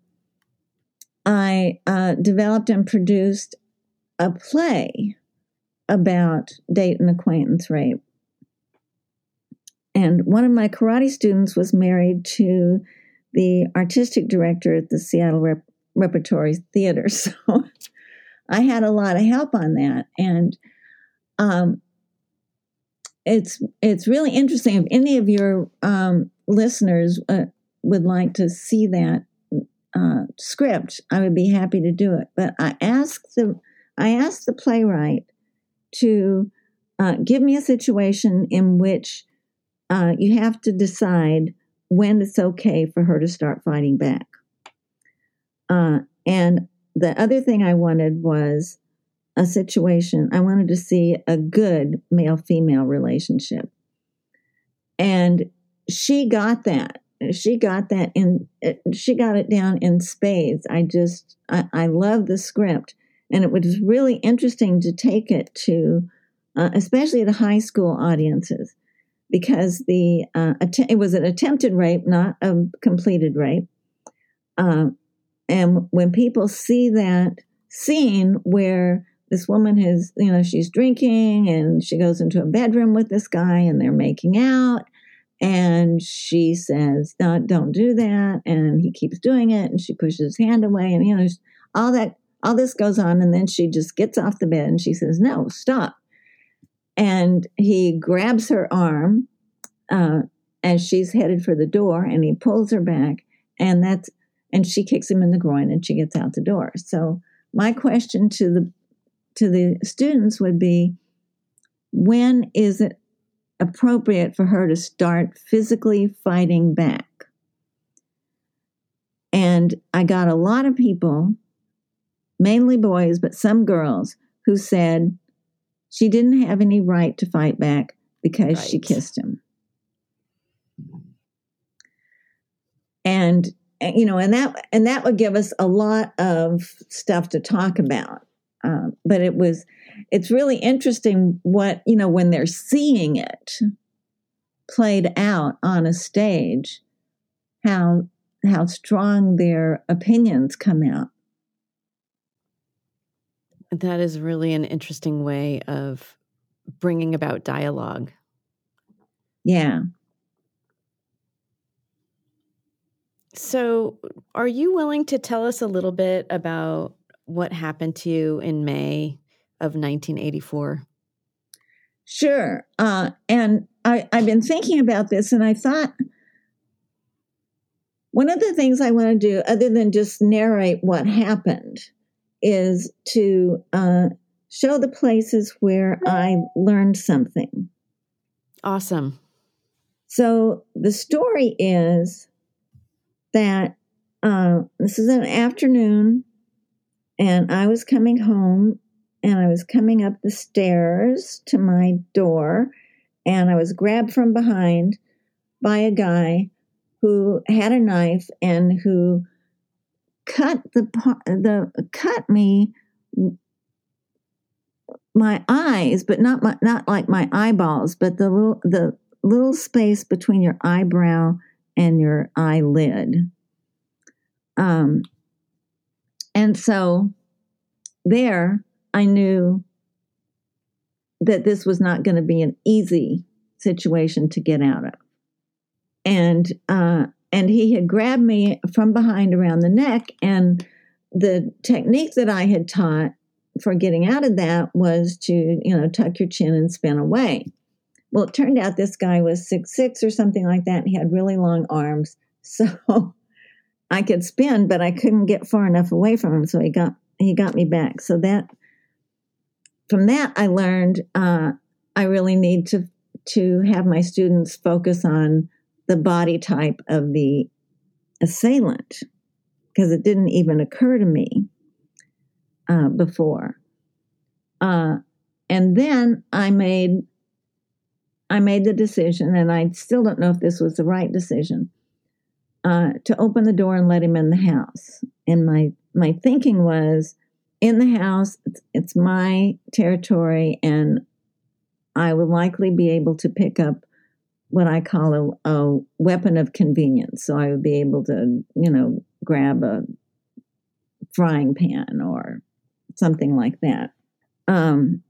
I uh, developed and produced a play about date and acquaintance rape. And one of my karate students was married to the artistic director at the Seattle Rep- Repertory Theater. So I had a lot of help on that. And um, it's it's really interesting. If any of your um, listeners uh, would like to see that uh, script, I would be happy to do it. But I asked the I asked the playwright to uh, give me a situation in which uh, you have to decide when it's okay for her to start fighting back. Uh, and the other thing I wanted was a situation, I wanted to see a good male female relationship. And she got that. She got that in, she got it down in spades. I just, I, I love the script. And it was really interesting to take it to, uh, especially to high school audiences, because the uh, att- it was an attempted rape, not a completed rape. Uh, and when people see that scene where this woman has, you know, she's drinking and she goes into a bedroom with this guy and they're making out. And she says, no, don't do that. And he keeps doing it. And she pushes his hand away. And, you know, all that all this goes on, and then she just gets off the bed and she says, No, stop. And he grabs her arm uh, as she's headed for the door and he pulls her back, and that's and she kicks him in the groin and she gets out the door. So my question to the to the students would be when is it appropriate for her to start physically fighting back? And I got a lot of people mainly boys, but some girls, who said she didn't have any right to fight back because right. she kissed him. And you know, and that and that would give us a lot of stuff to talk about. Um, but it was, it's really interesting what you know when they're seeing it played out on a stage, how how strong their opinions come out. That is really an interesting way of bringing about dialogue. Yeah. So, are you willing to tell us a little bit about what happened to you in May of 1984? Sure. Uh, and I, I've been thinking about this, and I thought one of the things I want to do, other than just narrate what happened, is to uh, show the places where I learned something. Awesome. So the story is that uh, this is an afternoon, and I was coming home, and I was coming up the stairs to my door, and I was grabbed from behind by a guy who had a knife and who cut the the cut me my eyes, but not my, not like my eyeballs, but the little the little space between your eyebrow and your eyelid. Um, and so there, I knew that this was not going to be an easy situation to get out of. And uh, and he had grabbed me from behind around the neck, and the technique that I had taught for getting out of that was to you know tuck your chin and spin away. Well, it turned out this guy was six six or something like that, and he had really long arms, so I could spin, but I couldn't get far enough away from him. So he got he got me back. So that from that I learned uh, I really need to to have my students focus on the body type of the assailant because it didn't even occur to me uh, before. Uh, and then I made I made the decision, and I still don't know if this was the right decision, uh, to open the door and let him in the house. And my my thinking was, in the house, it's, it's my territory, and I will likely be able to pick up what I call a, a, weapon of convenience. So I would be able to, you know, grab a frying pan or something like that. Um,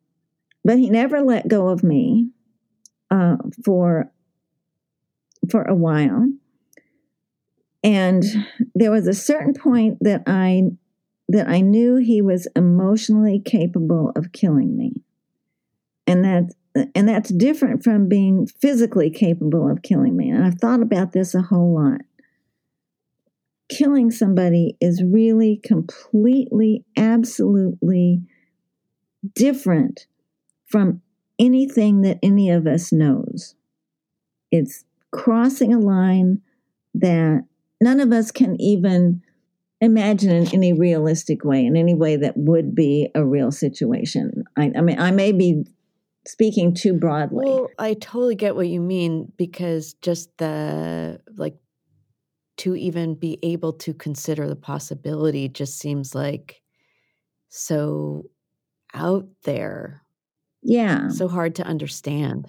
but he never let go of me uh, for for a while, and there was a certain point that I that I knew he was emotionally capable of killing me, and that and that's different from being physically capable of killing me. And I've thought about this a whole lot. Killing somebody is really completely, absolutely different from anything that any of us knows. It's crossing a line that none of us can even imagine in any realistic way, in any way that would be a real situation. I, I mean, I may be speaking too broadly. Well, I totally get what you mean because just the like to even be able to consider the possibility just seems like so out there. Yeah. So hard to understand.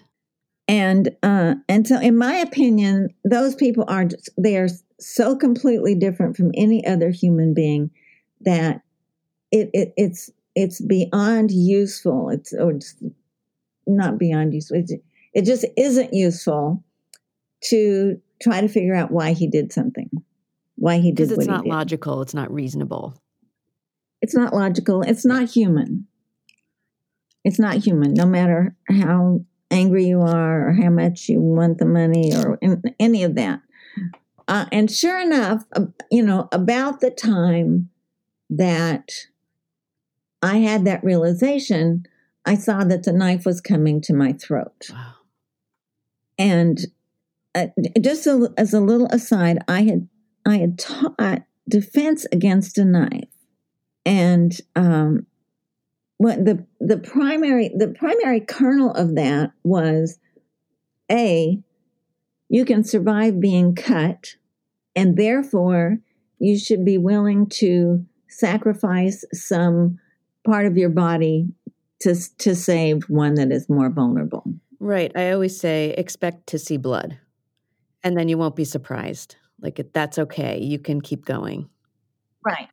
And uh and so in my opinion, those people are they are so completely different from any other human being that it, it it's it's beyond useful. It's or it's not beyond useful. It, it just isn't useful to try to figure out why he did something, why he did. Because it's not logical. It's not reasonable. It's not logical. It's not human. It's not human. No matter how angry you are, or how much you want the money, or any of that. Uh, and sure enough, uh, you know, about the time that I had that realization, I saw that the knife was coming to my throat. Wow. And uh, just a, as a little aside, I had I had taught defense against a knife, and um, what the the primary the primary kernel of that was a you can survive being cut, and therefore you should be willing to sacrifice some part of your body to to save one that is more vulnerable. Right. I always say expect to see blood, and then you won't be surprised. Like that's okay. You can keep going. Right.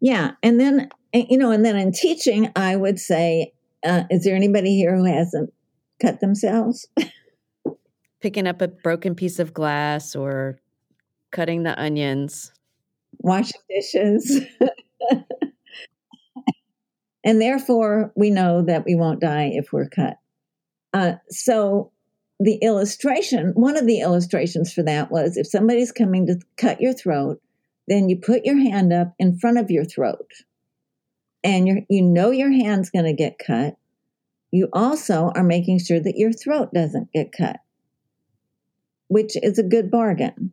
Yeah, and then you know, and then in teaching, I would say, uh, "Is there anybody here who hasn't cut themselves?" Picking up a broken piece of glass or cutting the onions, washing dishes. And therefore, we know that we won't die if we're cut. Uh, so, the illustration, one of the illustrations for that was if somebody's coming to cut your throat, then you put your hand up in front of your throat. And you you know your hand's going to get cut. you also are making sure that your throat doesn't get cut, which is a good bargain.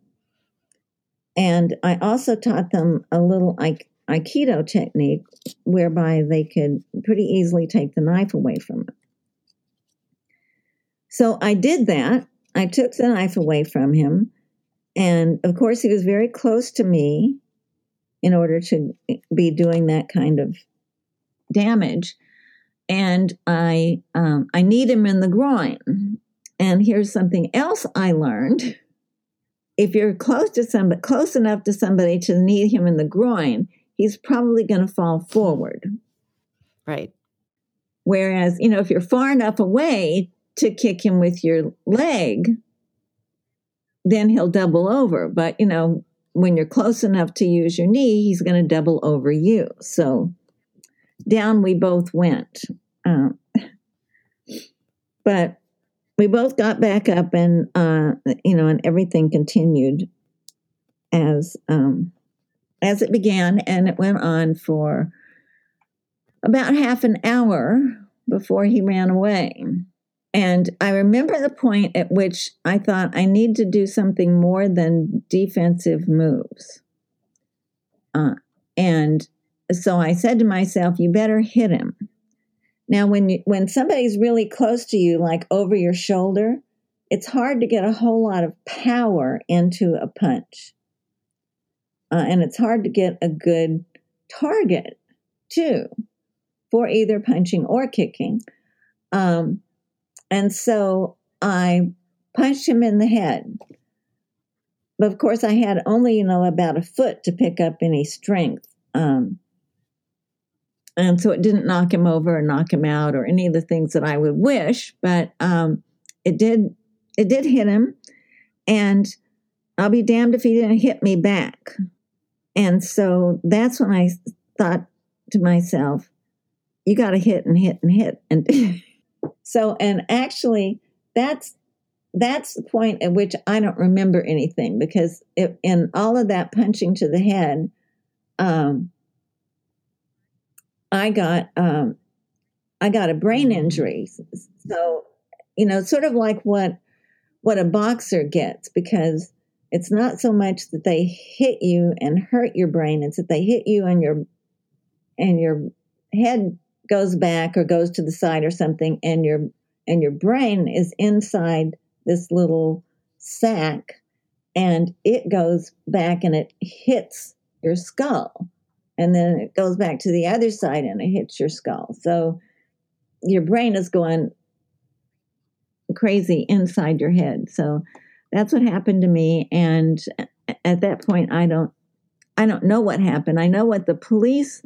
And I also taught them a little Aikido technique whereby they could pretty easily take the knife away from it. So I did that. I took the knife away from him. And of course, he was very close to me in order to be doing that kind of damage. And I, um, I kneed him in the groin. And here's something else I learned. If you're close to somebody, close enough to somebody to kneed him in the groin, he's probably going to fall forward. Right. Whereas, you know, if you're far enough away to kick him with your leg, then he'll double over. But, you know, when you're close enough to use your knee, he's going to double over you. So down we both went. Um, but we both got back up and, uh, you know, and everything continued as, um, as it began. And it went on for about half an hour before he ran away. And I remember the point at which I thought I need to do something more than defensive moves. Uh, and so I said to myself, you better hit him. Now, when you, when somebody's really close to you, like over your shoulder, it's hard to get a whole lot of power into a punch. Uh, and it's hard to get a good target, too, for either punching or kicking. Um, and so I punched him in the head. But of course, I had only, you know, about a foot to pick up any strength. Um, and so it didn't knock him over or knock him out or any of the things that I would wish, but um, it did. It did hit him, and I'll be damned if he didn't hit me back. And so that's when I thought to myself, "You got to hit and hit and hit." And So, and actually, that's that's the point at which I don't remember anything because it, in all of that punching to the head, um, I got um, I got a brain injury. So, you know, sort of like what what a boxer gets because it's not so much that they hit you and hurt your brain; it's that they hit you and your and your head goes back or goes to the side or something and your and your brain is inside this little sac and it goes back and it hits your skull and then it goes back to the other side and it hits your skull. So your brain is going crazy inside your head. So that's what happened to me and at that point i don't i don't know what happened. I know what the police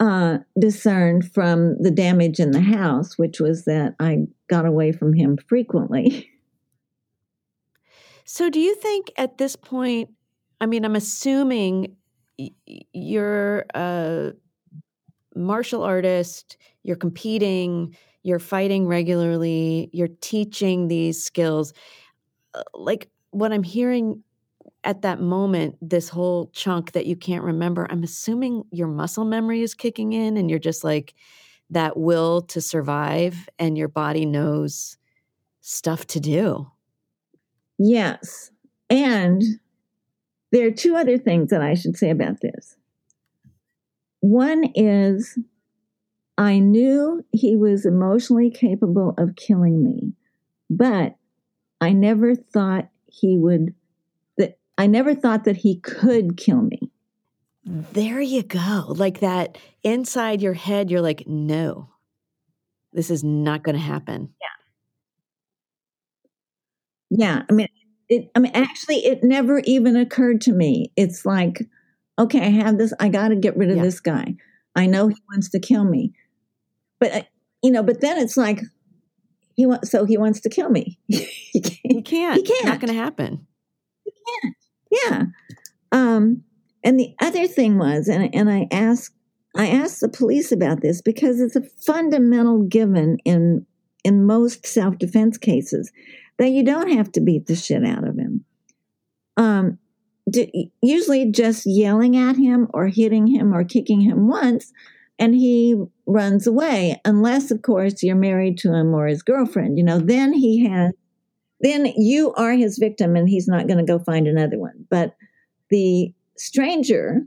uh, discerned from the damage in the house, which was that I got away from him frequently. So, do you think at this point, I mean, I'm assuming you're a martial artist, you're competing, you're fighting regularly, you're teaching these skills. Uh, like, what I'm hearing at that moment, this whole chunk that you can't remember, I'm assuming your muscle memory is kicking in and you're just like that will to survive and your body knows stuff to do. Yes. And there are two other things that I should say about this. One is I knew he was emotionally capable of killing me, but I never thought he would I never thought that he could kill me. There you go. Like that inside your head, you're like, no, this is not going to happen. Yeah. Yeah. I mean, it, I mean, actually, it never even occurred to me. It's like, okay, I have this. I got to get rid of yeah. this guy. I know he wants to kill me, but uh, you know, but then it's like he wants. So he wants to kill me. he can't. He can't. He can't. Not going to happen. He can't. Yeah. Um, and the other thing was, and, and I asked, I asked the police about this because it's a fundamental given in in most self defense cases that you don't have to beat the shit out of him. Um, usually just yelling at him or hitting him or kicking him once and he runs away, unless, of course, you're married to him or his girlfriend. You know, then he has, then you are his victim and he's not going to go find another one. But the stranger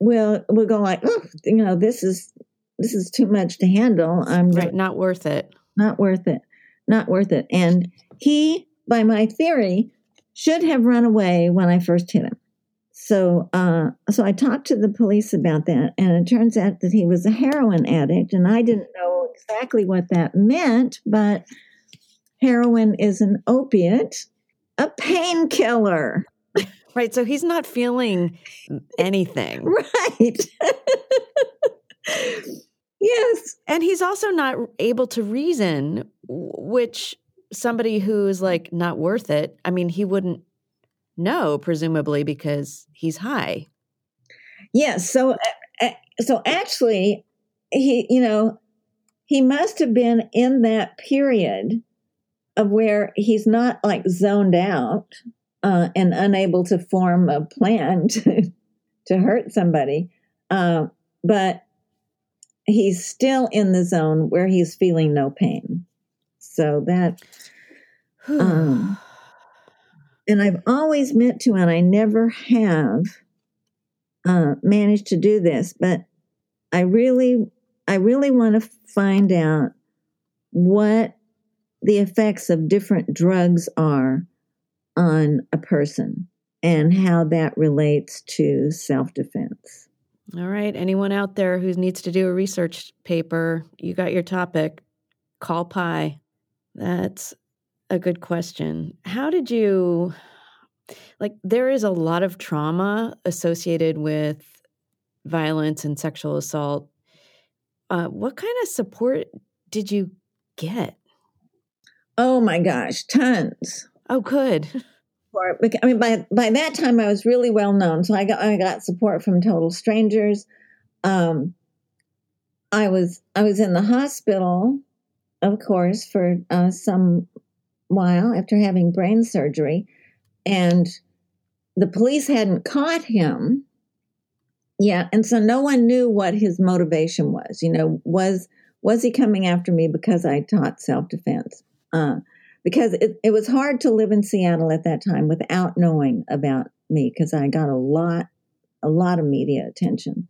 will will go like, oh, you know, this is this is too much to handle. I'm right, not worth it. Not worth it. Not worth it. And he, by my theory, should have run away when I first hit him. So, uh, so I talked to the police about that, and it turns out that he was a heroin addict, and I didn't know exactly what that meant, but heroin is an opiate, a painkiller. Right. So he's not feeling anything. right. yes. And he's also not able to reason, which somebody who's like not worth it, I mean, he wouldn't know, presumably, because he's high. Yes. So, so actually, he, you know, he must have been in that period of where he's not like zoned out uh, and unable to form a plan to, to hurt somebody. Uh, but he's still in the zone where he's feeling no pain. So that, um, and I've always meant to, and I never have uh, managed to do this, but I really, I really want to find out what the effects of different drugs are on a person and how that relates to self defense. All right. Anyone out there who needs to do a research paper, you got your topic. Call Py. That's a good question. How did you, like, there is a lot of trauma associated with violence and sexual assault. Uh, what kind of support did you get? Oh my gosh, tons. Oh, good. I mean, by by that time, I was really well known, so I got I got support from total strangers. Um, I was I was in the hospital, of course, for uh, some while after having brain surgery, and the police hadn't caught him yet, and so no one knew what his motivation was. You know, was was he coming after me because I taught self defense? Uh, because it, it was hard to live in Seattle at that time without knowing about me because I got a lot, a lot of media attention.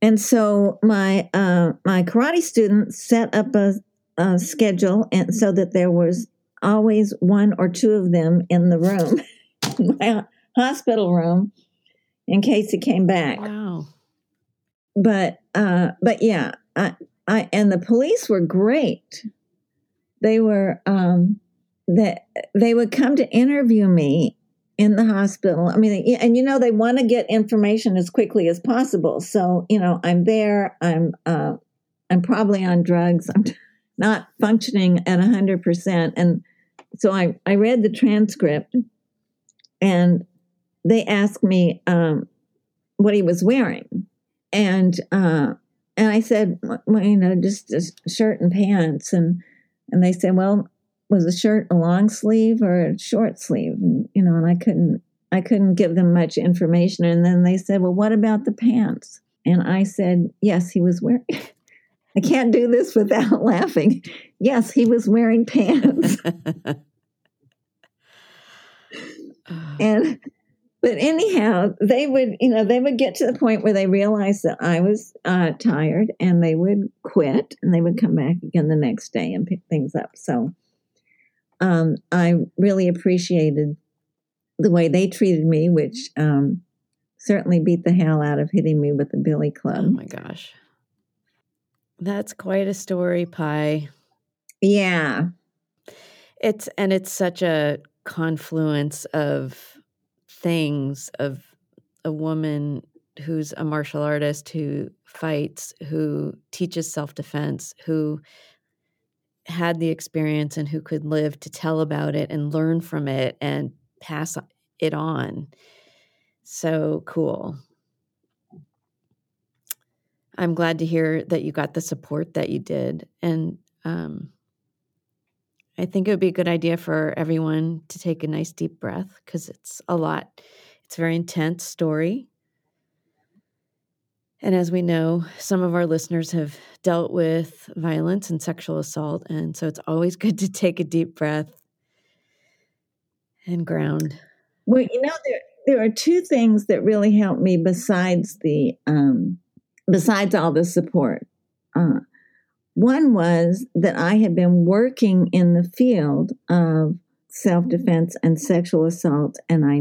And so my uh, my karate students set up a, a schedule, and so that there was always one or two of them in the room, my hospital room, in case he came back. Wow. But uh, but yeah, I, I and the police were great they were um, that they would come to interview me in the hospital. I mean, and you know, they want to get information as quickly as possible. So, you know, I'm there. I'm uh, I'm probably on drugs. I'm not functioning at hundred percent. And so I I read the transcript, and they asked me um, what he was wearing, and uh, and I said, well, you know, just a shirt and pants, and and they said, well, was the shirt a long sleeve or a short sleeve? And, you know, and I couldn't, I couldn't give them much information. And then they said, well, what about the pants? And I said, yes, he was wearing, I can't do this without laughing. Yes, he was wearing pants. and but anyhow, they would, you know, they would get to the point where they realized that I was uh, tired and they would quit and they would come back again the next day and pick things up. So um, I really appreciated the way they treated me, which um, certainly beat the hell out of hitting me with the billy club. Oh my gosh. That's quite a story, Py. Yeah. It's, and it's such a confluence of, things of a woman who's a martial artist who fights, who teaches self defense, who had the experience and who could live to tell about it and learn from it and pass it on. So cool. I'm glad to hear that you got the support that you did. And um, I think it would be a good idea for everyone to take a nice deep breath because it's a lot. It's a very intense story. And as we know, some of our listeners have dealt with violence and sexual assault. And so it's always good to take a deep breath and ground. Well, you know, there, there are two things that really helped me besides the um, besides all the support. Uh, one was that I had been working in the field of self defense and sexual assault, and I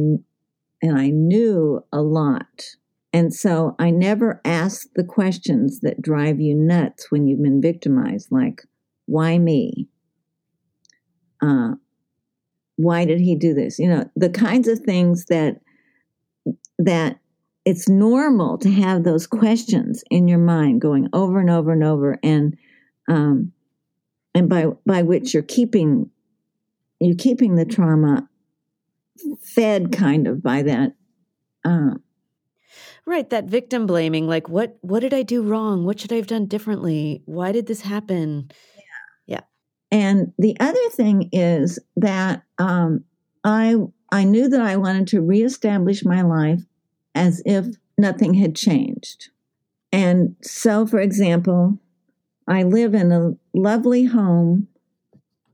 and I knew a lot. And so I never asked the questions that drive you nuts when you've been victimized, like, why me? Uh, why did he do this? You know, the kinds of things that that it's normal to have those questions in your mind going over and over and over and um, and by by which you're keeping you're keeping the trauma fed kind of by that uh, right that victim blaming like what what did i do wrong? What should i have done differently? Why did this happen? Yeah. Yeah. And the other thing is that um, i i knew that i wanted to reestablish my life as if nothing had changed. And so for example i live in a lovely home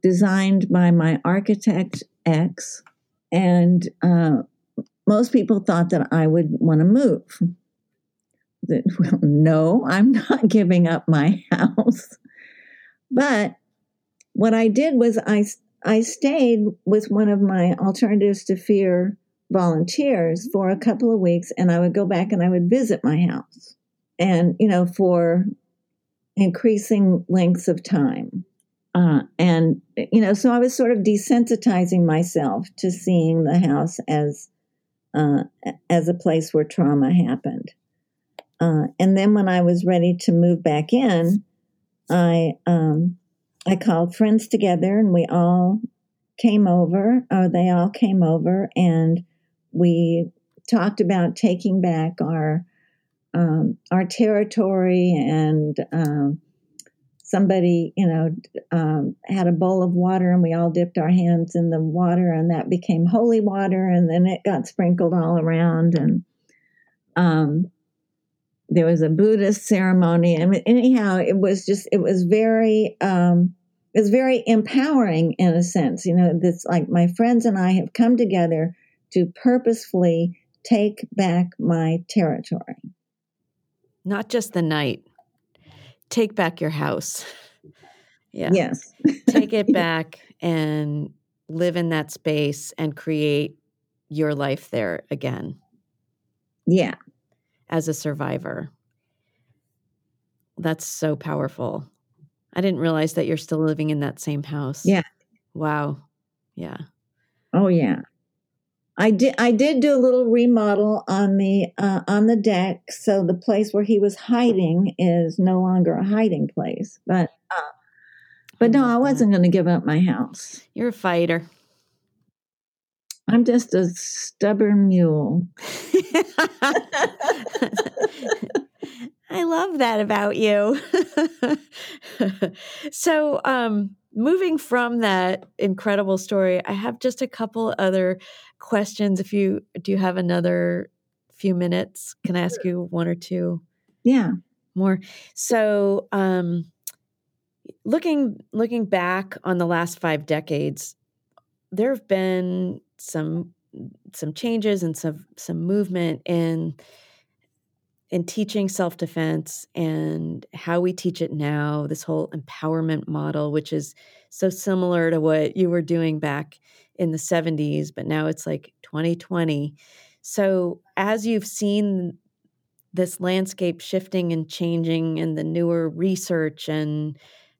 designed by my architect ex and uh, most people thought that I would want to move. That, well, no, I'm not giving up my house. But what I did was I, I stayed with one of my alternatives to fear volunteers for a couple of weeks and I would go back and I would visit my house and, you know, for increasing lengths of time. Uh, and, you know, so I was sort of desensitizing myself to seeing the house as uh, as a place where trauma happened. Uh, and then when I was ready to move back in, I um, I called friends together and we all came over, or they all came over, and we talked about taking back our um, our territory and um, somebody, you know, um, had a bowl of water and we all dipped our hands in the water and that became holy water and then it got sprinkled all around and um, there was a Buddhist ceremony. Mean, anyhow, it was just, it was very, um, it was very empowering in a sense. You know, this like my friends and I have come together to purposefully take back my territory. Not just the night, take back your house. Yeah. Yes. take it back and live in that space and create your life there again. Yeah. As a survivor. That's so powerful. I didn't realize that you're still living in that same house. Yeah. Wow. Yeah. Oh yeah. I did. I did do a little remodel on the uh, on the deck, so the place where he was hiding is no longer a hiding place. But uh, but no, I wasn't going to give up my house. You're a fighter. I'm just a stubborn mule. I love that about you. so, um, moving from that incredible story, I have just a couple other questions. If you do you have another few minutes, can I ask you one or two? Yeah. More. So um looking looking back on the last five decades, there have been some some changes and some some movement in in teaching self-defense and how we teach it now this whole empowerment model which is so similar to what you were doing back in the 70s but now it's like 2020 so as you've seen this landscape shifting and changing and the newer research and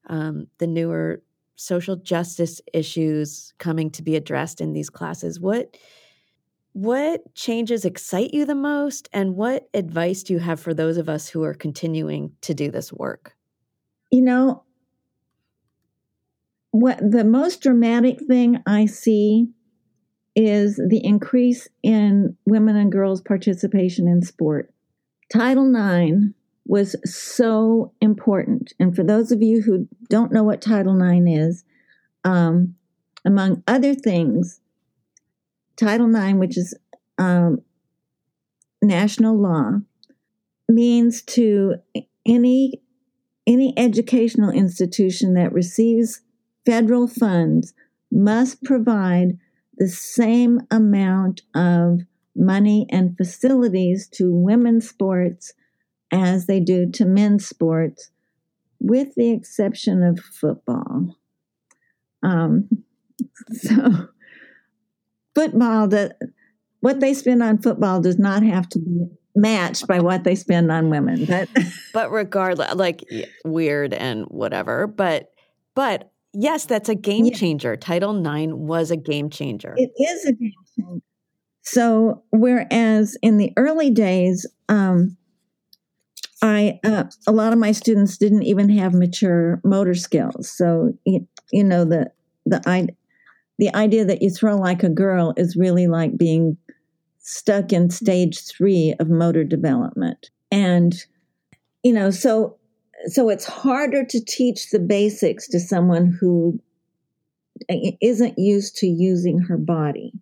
um, the newer social justice issues coming to be addressed in these classes what what changes excite you the most, and what advice do you have for those of us who are continuing to do this work? You know, what the most dramatic thing I see is the increase in women and girls' participation in sport. Title IX was so important. And for those of you who don't know what Title IX is, um, among other things, Title IX, which is um, national law, means to any any educational institution that receives federal funds must provide the same amount of money and facilities to women's sports as they do to men's sports, with the exception of football. Um, so, football, the, what they spend on football does not have to be matched by what they spend on women. But, but regardless, like weird and whatever. But, but yes, that's a game yeah. changer. Title IX was a game changer. It is a game changer. So, whereas in the early days, um, I uh, a lot of my students didn't even have mature motor skills. So, you, you know the the I, the idea that you throw like a girl is really like being stuck in stage three of motor development, and you know so so it's harder to teach the basics to someone who isn't used to using her body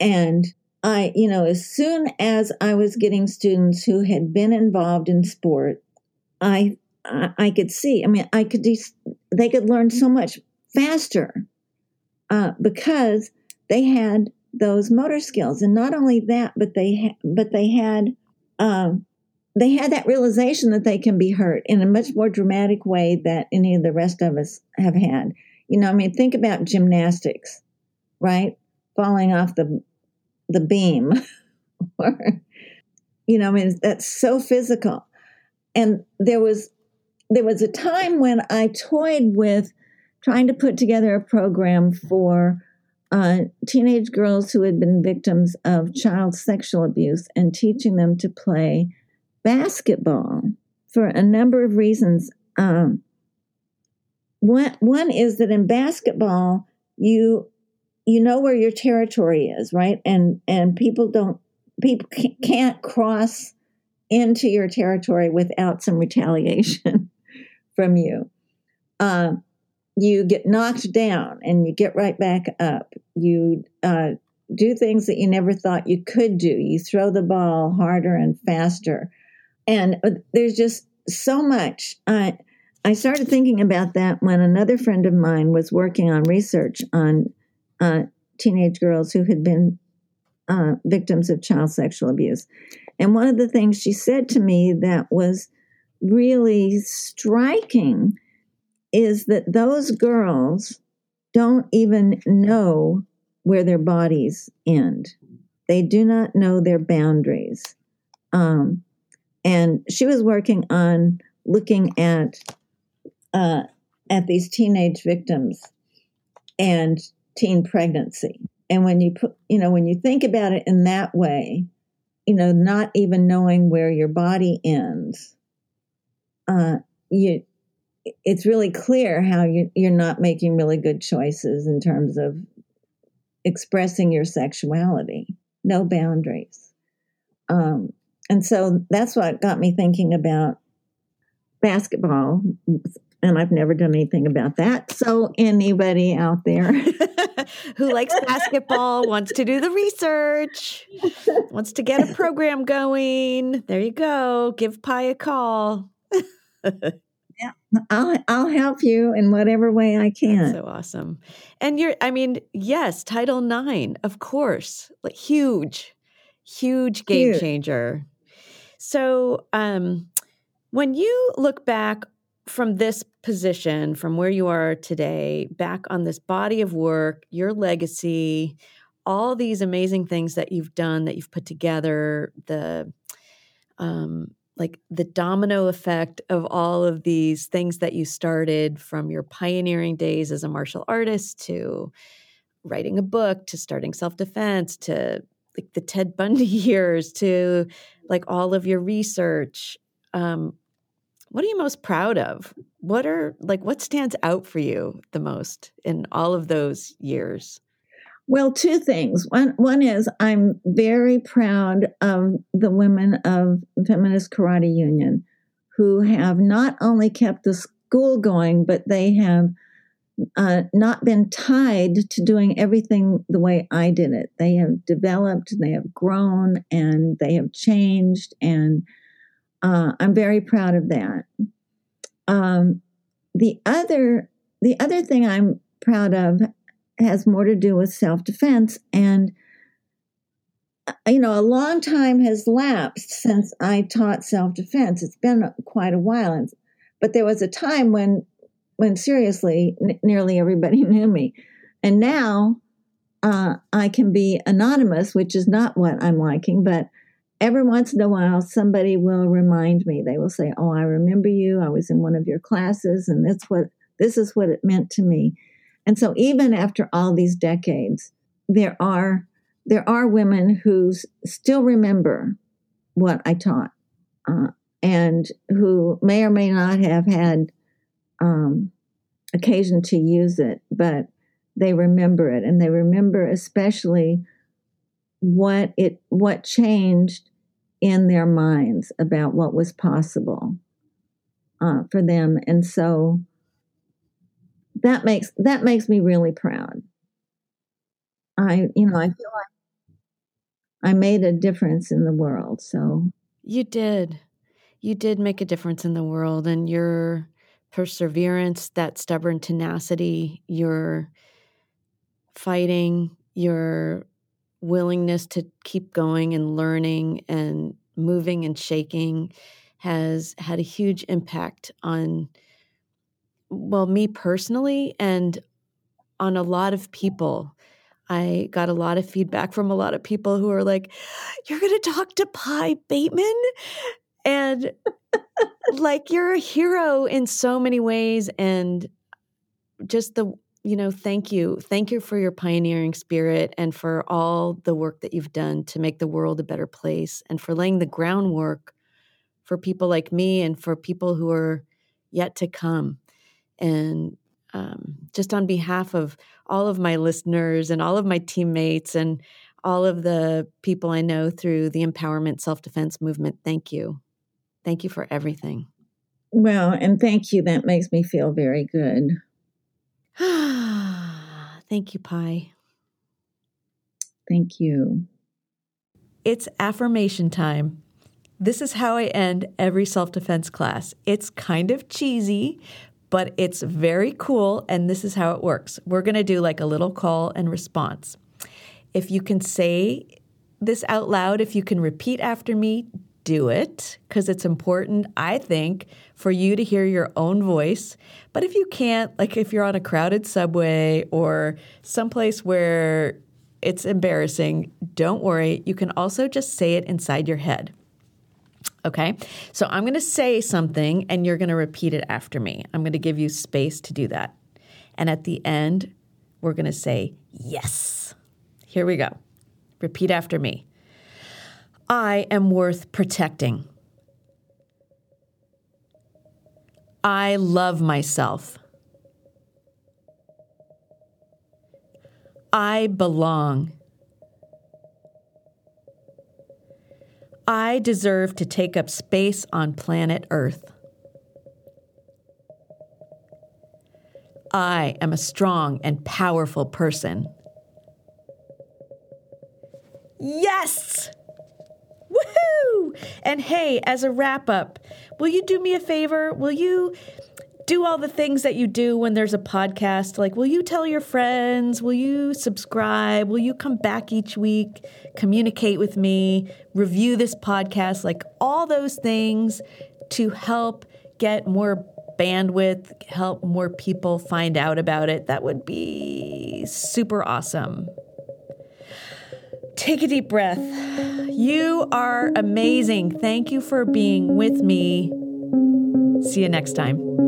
and I, you know, as soon as I was getting students who had been involved in sport, I, I, I could see. I mean, I could. De- they could learn so much faster uh, because they had those motor skills, and not only that, but they, ha- but they had, um, they had that realization that they can be hurt in a much more dramatic way that any of the rest of us have had. You know, I mean, think about gymnastics, right? falling off the the beam or you know i mean that's so physical and there was there was a time when i toyed with trying to put together a program for uh, teenage girls who had been victims of child sexual abuse and teaching them to play basketball for a number of reasons um, one, one is that in basketball you you know where your territory is, right? And and people don't people can't cross into your territory without some retaliation from you. Uh, you get knocked down and you get right back up. You uh, do things that you never thought you could do. You throw the ball harder and faster. And uh, there's just so much. Uh, I started thinking about that when another friend of mine was working on research on uh, teenage girls who had been uh, victims of child sexual abuse. And one of the things she said to me that was really striking is that those girls don't even know where their bodies end. They do not know their boundaries. Um, and she was working on looking at uh, at these teenage victims and teen pregnancy. And when you put, you know, when you think about it in that way, you know, not even knowing where your body ends, uh, you, it's really clear how you, you're not making really good choices in terms of expressing your sexuality. No boundaries. Um, and so that's what got me thinking about basketball and I've never done anything about that. So, anybody out there who likes basketball wants to do the research, wants to get a program going, there you go. Give Py a call. yeah, I'll I'll help you in whatever way I can. That's so awesome. And you're I mean, yes, Title IX, of course. Like huge, huge game huge. changer. So, um when you look back from this position, from where you are today, back on this body of work, your legacy, all these amazing things that you've done, that you've put together, the um, like the domino effect of all of these things that you started from your pioneering days as a martial artist to writing a book to starting self defense to like the Ted Bundy years to like all of your research. Um, what are you most proud of? What are like what stands out for you the most in all of those years? Well, two things. One one is I'm very proud of the women of Feminist Karate Union who have not only kept the school going, but they have uh, not been tied to doing everything the way I did it. They have developed, they have grown, and they have changed, and Uh, I'm very proud of that. Um, the other the other thing I'm proud of has more to do with self defense and uh, you know a long time has lapsed since I taught self defense. It's been quite a while, but there was a time when when seriously n- nearly everybody knew me, and now uh, I can be anonymous, which is not what I'm liking, but every once in a while somebody will remind me. They will say oh i remember you. I was in one of your classes and that's what this is what it meant to me. And so even after all these decades there are there are women who still remember what i taught uh, and who may or may not have had um, occasion to use it but they remember it. And they remember especially what it what changed in their minds about what was possible uh, for them. And so that makes that makes me really proud. I you know i feel like i made a difference in the world so. You did. You did make a difference in the world and your perseverance that stubborn tenacity your fighting your willingness to keep going and learning and moving and shaking has had a huge impact on well me personally and on a lot of people. I got a lot of feedback from a lot of people who are like you're going to talk to Py Bateman? And like you're a hero in so many ways and just the you know, thank you. Thank you for your pioneering spirit and for all the work that you've done to make the world a better place and for laying the groundwork for people like me and for people who are yet to come. And um, just on behalf of all of my listeners and all of my teammates and all of the people I know through the empowerment self defense movement, thank you. Thank you for everything. Well, and thank you. That makes me feel very good. Thank you, Py. Thank you. It's affirmation time. This is how I end every self defense class. It's kind of cheesy, but it's very cool. And this is how it works. We're going to do like a little call and response. If you can say this out loud, if you can repeat after me, do it because it's important, I think, for you to hear your own voice. But if you can't, like if you're on a crowded subway or someplace where it's embarrassing, don't worry. You can also just say it inside your head. Okay, so I'm going to say something and you're going to repeat it after me. I'm going to give you space to do that. And at the end, we're going to say, Yes. Here we go. Repeat after me. I am worth protecting. I love myself. I belong. I deserve to take up space on planet Earth. I am a strong and powerful person. Yes! Woohoo! And hey, as a wrap up, will you do me a favor? Will you do all the things that you do when there's a podcast? Like, will you tell your friends? Will you subscribe? Will you come back each week, communicate with me, review this podcast? Like, all those things to help get more bandwidth, help more people find out about it. That would be super awesome. Take a deep breath. You are amazing. Thank you for being with me. See you next time.